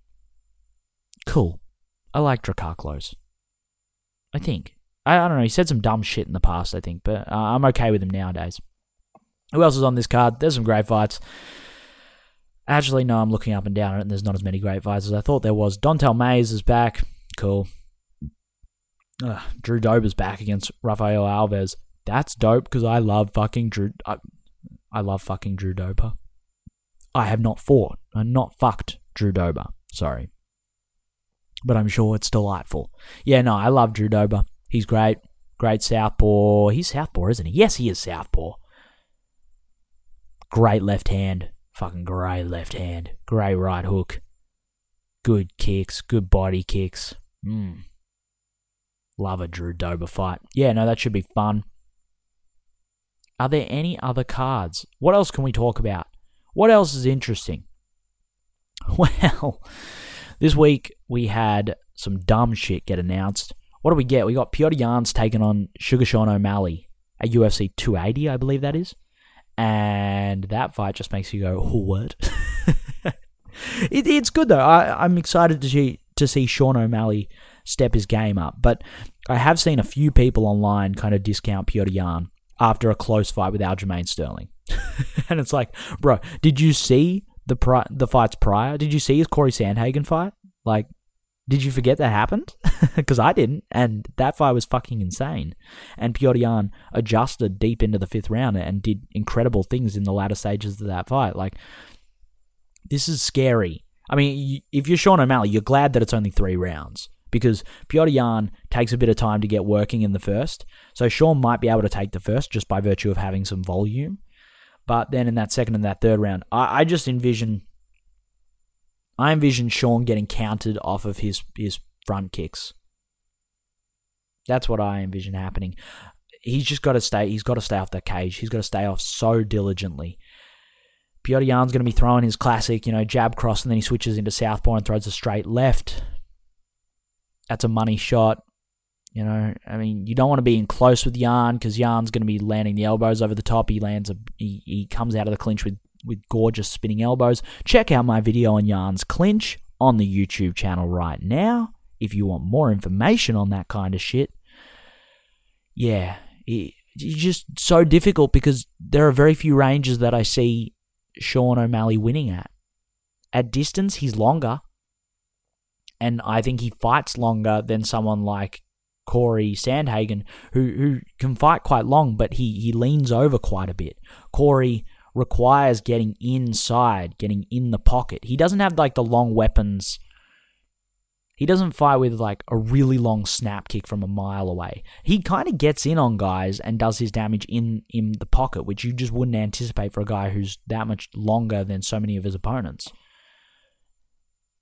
Cool. I like Drakkar Klose. I think. I, I don't know. He said some dumb shit in the past, I think, but uh, I'm okay with him nowadays. Who else is on this card? There's some great fights. Actually, no, I'm looking up and down it, and there's not as many great fights as I thought there was. Don'Tale Mays is back. Cool. Ugh, Drew Dober's back against Rafael Alves. That's dope because I love fucking Drew. I, I love fucking Drew Dober. I have not fought and not fucked Drew Dober. Sorry. But I'm sure it's delightful. Yeah, no, I love Drew Dober. He's great. Great Southpaw. He's Southpaw, isn't he? Yes, he is Southpaw. Great left hand. Fucking great left hand. Great right hook. Good kicks. Good body kicks. Mm. Love a Drew Dober fight. Yeah, no, that should be fun. Are there any other cards? What else can we talk about? What else is interesting? *laughs* Well, this week we had some dumb shit get announced. What do we get? We got Petr Yan's taking on Sugar Sean O'Malley at UFC 280, I believe that is. And that fight just makes you go, "Oh, what? *laughs* it, it's good though. I, I'm excited to see to see Sean O'Malley step his game up. But I have seen a few people online kind of discount Petr Yan after a close fight with Aljamain Sterling. *laughs* and it's like, bro, did you see the pri- the fights prior? Did you see his Corey Sandhagen fight? Like, did you forget that happened? *laughs* Because I didn't, and that fight was fucking insane. And Yan adjusted deep into the fifth round and did incredible things in the latter stages of that fight. Like, this is scary. I mean, if you're Sean O'Malley, you're glad that it's only three rounds because Yan takes a bit of time to get working in the first. So Sean might be able to take the first just by virtue of having some volume. But then in that second and that third round, I, I just envision I envision Sean getting counted off of his his front kicks. That's what I envision happening. He's just got to stay. He's got to stay off that cage. He's got to stay off so diligently. Petr Yan's going to be throwing his classic, you know, jab cross, and then he switches into southpaw and throws a straight left. That's a money shot. You know, I mean, you don't want to be in close with Yan because Yan's going to be landing the elbows over the top. He lands a, he, he comes out of the clinch with with gorgeous spinning elbows. Check out my video on Yan's clinch on the YouTube channel right now if you want more information on that kind of shit. Yeah, it, it's just so difficult because there are very few ranges that I see Sean O'Malley winning at. At distance, he's longer. And I think he fights longer than someone like Corey Sandhagen, who, who can fight quite long, but he, he leans over quite a bit. Corey requires getting inside, getting in the pocket. He doesn't have like the long weapons. He doesn't fight with like a really long snap kick from a mile away. He kind of gets in on guys and does his damage in in the pocket, which you just wouldn't anticipate for a guy who's that much longer than so many of his opponents.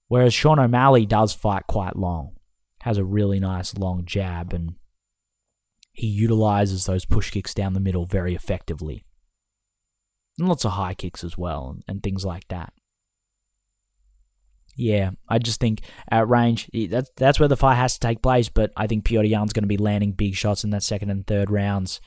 Whereas Sean O'Malley does fight quite long, has a really nice long jab, and he utilizes those push kicks down the middle very effectively and lots of high kicks as well and, things like that. Yeah, I just think at range that's that's where the fight has to take place. But I think Petr Yan's going to be landing big shots in that second and third rounds.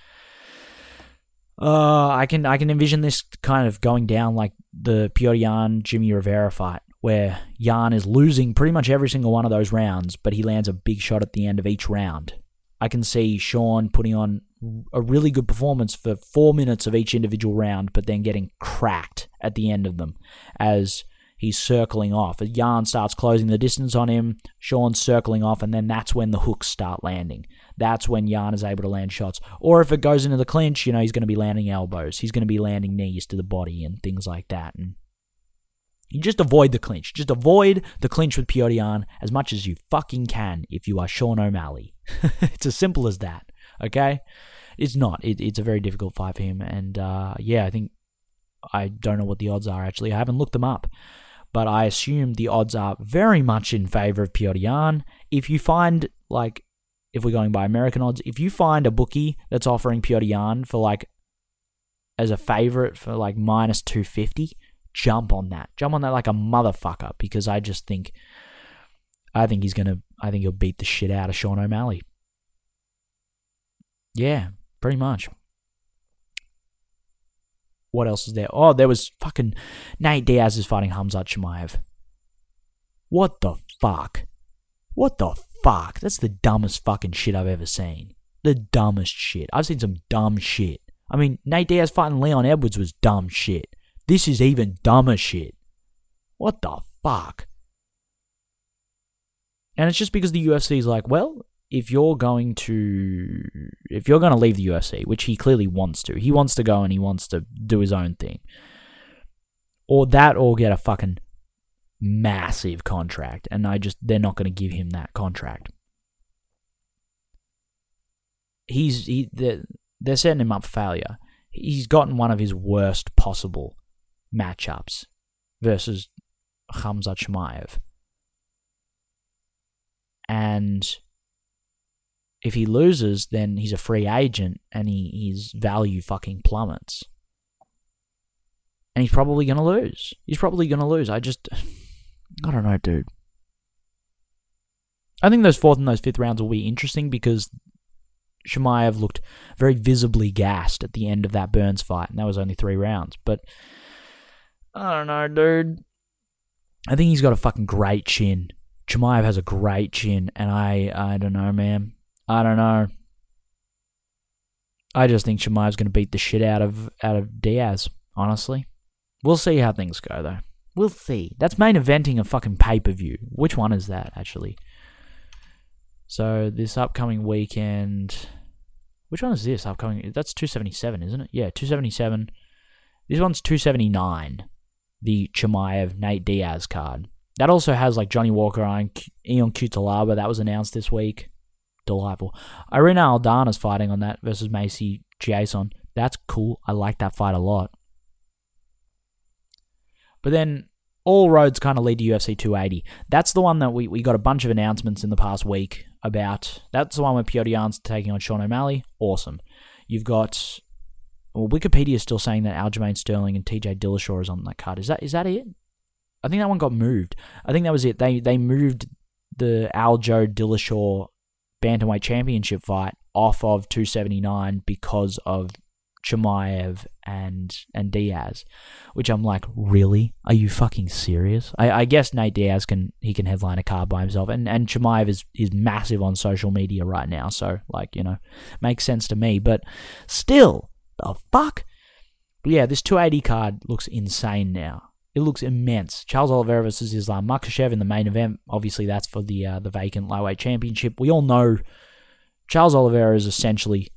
Uh, I can I can envision this kind of going down like the Petr Yan Jimmy Rivera fight, where Yan is losing pretty much every single one of those rounds, but he lands a big shot at the end of each round. I can see Sean putting on a really good performance for four minutes of each individual round, but then getting cracked at the end of them as he's circling off. A Yan starts closing the distance on him, Sean's circling off, and then that's when the hooks start landing. That's when Yan is able to land shots. Or if it goes into the clinch, you know, he's going to be landing elbows. He's going to be landing knees to the body and things like that. And you just avoid the clinch. Just avoid the clinch with Petr Yan as much as you fucking can if you are Sean O'Malley. *laughs* it's as simple as that. Okay? It's not. It, it's a very difficult fight for him. And uh, yeah, I think I don't know what the odds are actually. I haven't looked them up. But I assume the odds are very much in favor of Petr Yan. If you find, like, if we're going by American odds, if you find a bookie that's offering Petr Yan for, like, as a favorite for, like, minus 250, jump on that. Jump on that like a motherfucker because I just think, I think he's to, I think he'll beat the shit out of Sean O'Malley. Yeah, pretty much. What else is there? Oh, there was fucking Nate Diaz is fighting Hamzat Chimaev. What the fuck? What the fuck? That's the dumbest fucking shit I've ever seen. The dumbest shit. I've seen some dumb shit. I mean, Nate Diaz fighting Leon Edwards was dumb shit. This is even dumber shit. What the fuck? And it's just because the UFC is like, well, if you're going to if you're going to leave the UFC, which he clearly wants to, he wants to go and he wants to do his own thing. Or that or get a fucking massive contract and I just they're not going to give him that contract. He's he they're, they're setting him up for failure. He's gotten one of his worst possible matchups versus Hamza Chimaev. And if he loses, then he's a free agent and he, his value fucking plummets. And he's probably going to lose. He's probably going to lose. I just. *sighs* I don't know, dude. I think those fourth and those fifth rounds will be interesting because Chimaev looked very visibly gassed at the end of that Burns fight, and that was only three rounds. But I don't know, dude. I think he's got a fucking great chin. Chimaev has a great chin, and I I don't know, man. I don't know. I just think Chimaev's going to beat the shit out of out of Diaz. Honestly, we'll see how things go though. We'll see. That's main eventing a fucking pay per view. Which one is that actually? So this upcoming weekend, which one is this upcoming? That's two seventy seven, isn't it? Yeah, two seventy seven. This one's two seventy nine. The Chimaev Nate Diaz card. That also has like Johnny Walker and Ion Cutelaba. That was announced this week delightful. Irina Aldana's fighting on that versus Macy Chiasson. That's cool. I like that fight a lot. But then all roads kind of lead to UFC 280. That's the one that we, we got a bunch of announcements in the past week about. That's the one where Petr Yan's taking on Sean O'Malley. Awesome. You've got. Well, Wikipedia is still saying that Aljamain Sterling and TJ Dillashaw is on that card. Is that is that it? I think that one got moved. I think that was it. They they moved the Aljo Dillashaw bantamweight championship fight off of 279 because of Chimaev and and Diaz, which I'm like, really? Are you fucking serious? I, I guess Nate Diaz can he can headline a card by himself, and and Chimaev is is massive on social media right now, so like you know, makes sense to me. But still, the fuck. But yeah, this 280 card looks insane now. It looks immense. Charles Oliveira versus Islam Makhachev in the main event. Obviously, that's for the uh, the vacant lightweight championship. We all know Charles Oliveira is essentially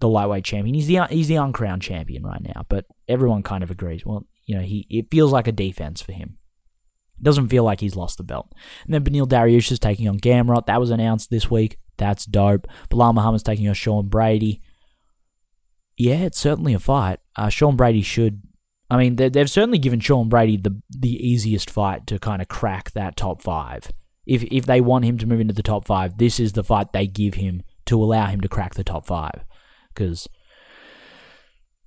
the lightweight champion. He's the he's the uncrowned champion right now, but everyone kind of agrees. Well, you know, he it feels like a defense for him. It doesn't feel like he's lost the belt. And then Beneil Dariush is taking on Gamrot. That was announced this week. That's dope. Belal Muhammad's taking on Sean Brady. Yeah, it's certainly a fight. Uh, Sean Brady should I mean, they've certainly given Sean Brady the the easiest fight to kind of crack that top five. If if they want him to move into the top five, this is the fight they give him to allow him to crack the top five. Because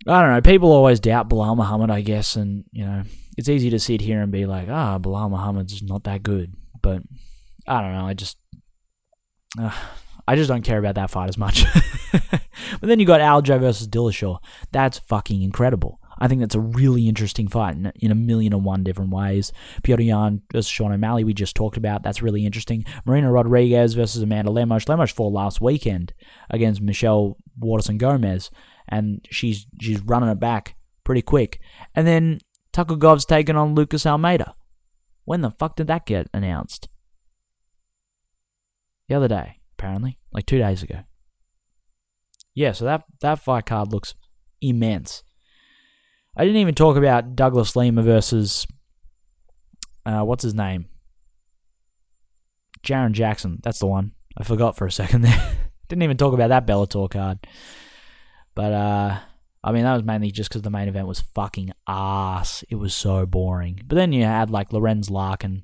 I don't know, people always doubt Belal Muhammad, I guess, and you know it's easy to sit here and be like, ah, oh, Belal Muhammad's not that good, but I don't know, I just. Uh, I just don't care about that fight as much. *laughs* but then you got Aljo versus Dillashaw. That's fucking incredible. I think that's a really interesting fight in, in a million and one different ways. Petr Yan versus Sean O'Malley, we just talked about. That's really interesting. Marina Rodriguez versus Amanda Lemos. Lemos fought last weekend against Michelle Waterson Gomez, and she's she's running it back pretty quick. And then Tucker Gov's taken on Lucas Almeida. When the fuck did that get announced? The other day, apparently, like two days ago. Yeah, so that that fight card looks immense. I didn't even talk about Douglas Lima versus uh, what's his name? Jason Jackson. That's the one. I forgot for a second *laughs* there. didn't even talk about that Bellator card. But uh I mean that was mainly just because the main event was fucking ass. It was so boring. But then you had like Lorenz Larkin.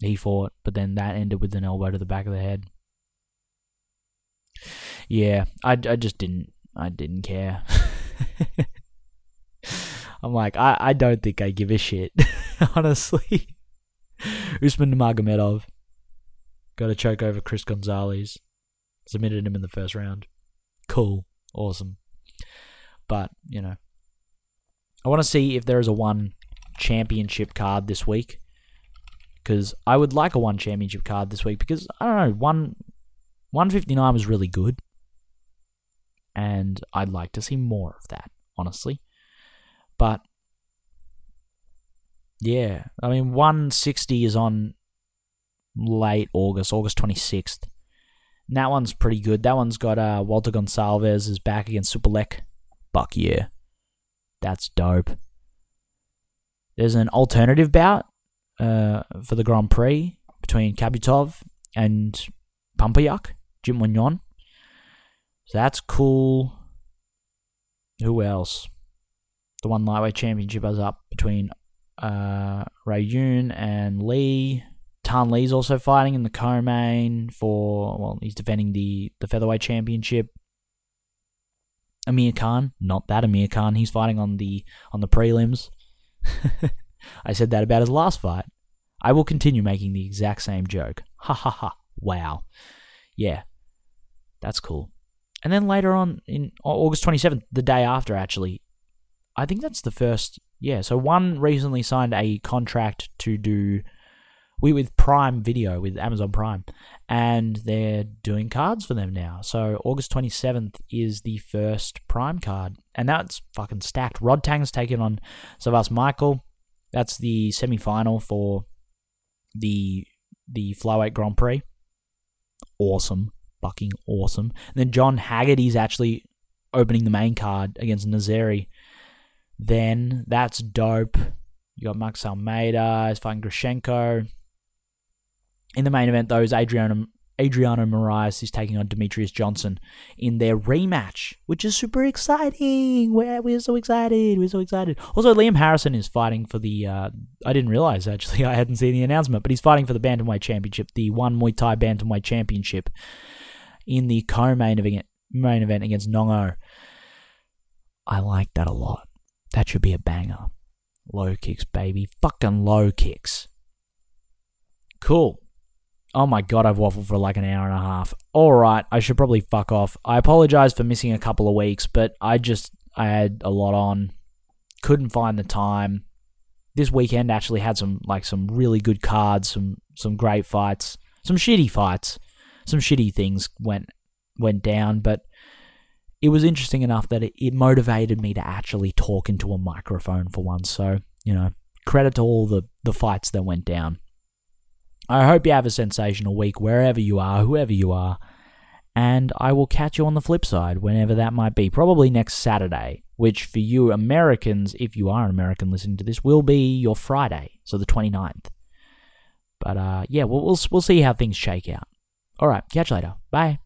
He fought, but then that ended with an elbow to the back of the head. Yeah, I, I just didn't I didn't care. *laughs* *laughs* I'm like, I, I don't think I give a shit, *laughs* honestly. Usman Nurmagomedov got a choke over Chris Gonzalez. Submitted him in the first round. Cool. Awesome. But, you know, I want to see if there is a one championship card this week. Because I would like a one championship card this week because, I don't know, one 159 was really good. And I'd like to see more of that, honestly. But yeah, I mean, 160 is on late August, August 26th. And that one's pretty good. That one's got uh, Walter Goncalves is back against Superlek. Buck yeah. That's dope. There's an alternative bout uh, for the Grand Prix between Kabutov and Panpayak, Jim Wignon. So that's cool. Who else? The one lightweight championship is up between uh, Rayun and Lee. Thanh Le's also fighting in the co-main for well, he's defending the the featherweight championship. Amir Khan, not that Amir Khan, he's fighting on the on the prelims. *laughs* I said that about his last fight. I will continue making the exact same joke. Ha ha ha. Wow. Yeah. That's cool. And then later on in oh, August 27th, the day after actually, I think that's the first yeah, so one recently signed a contract to do we with Prime Video with Amazon Prime, and they're doing cards for them now. So August twenty seventh is the first Prime card, and that's fucking stacked. Rodtang's taking on Savvas Michael. That's the semi final for the the flyweight Grand Prix. Awesome, fucking awesome. And then John Haggerty's actually opening the main card against Nazeri then that's dope. You got Max Almeida, is fighting Grishenko. In the main event, though, is Adriano, Adriano Moraes is taking on Demetrious Johnson in their rematch, which is super exciting. We're, we're so excited. We're so excited. Also, Liam Harrison is fighting for the. Uh, I didn't realize, actually. *laughs* I hadn't seen the announcement, but he's fighting for the Bantamweight Championship, the One Muay Thai Bantamweight Championship, in the co main event, main event against Nong-O. I like that a lot. That should be a banger. Low kicks, baby. Fucking low kicks. Cool. Oh my god, I've waffled for like an hour and a half. Alright, I should probably fuck off. I apologize for missing a couple of weeks, but I just, I had a lot on. Couldn't find the time. This weekend actually had some, like, some really good cards, some, some great fights, some shitty fights. Some shitty things went, went down, but it was interesting enough that it, it motivated me to actually talk into a microphone for once. So, you know, credit to all the, the fights that went down. I hope you have a sensational week wherever you are, whoever you are. And I will catch you on the flip side, whenever that might be. Probably next Saturday, which for you Americans, if you are an American listening to this, will be your Friday, so the 29th. But uh, yeah, we'll, we'll, we'll see how things shake out. All right, catch you later. Bye.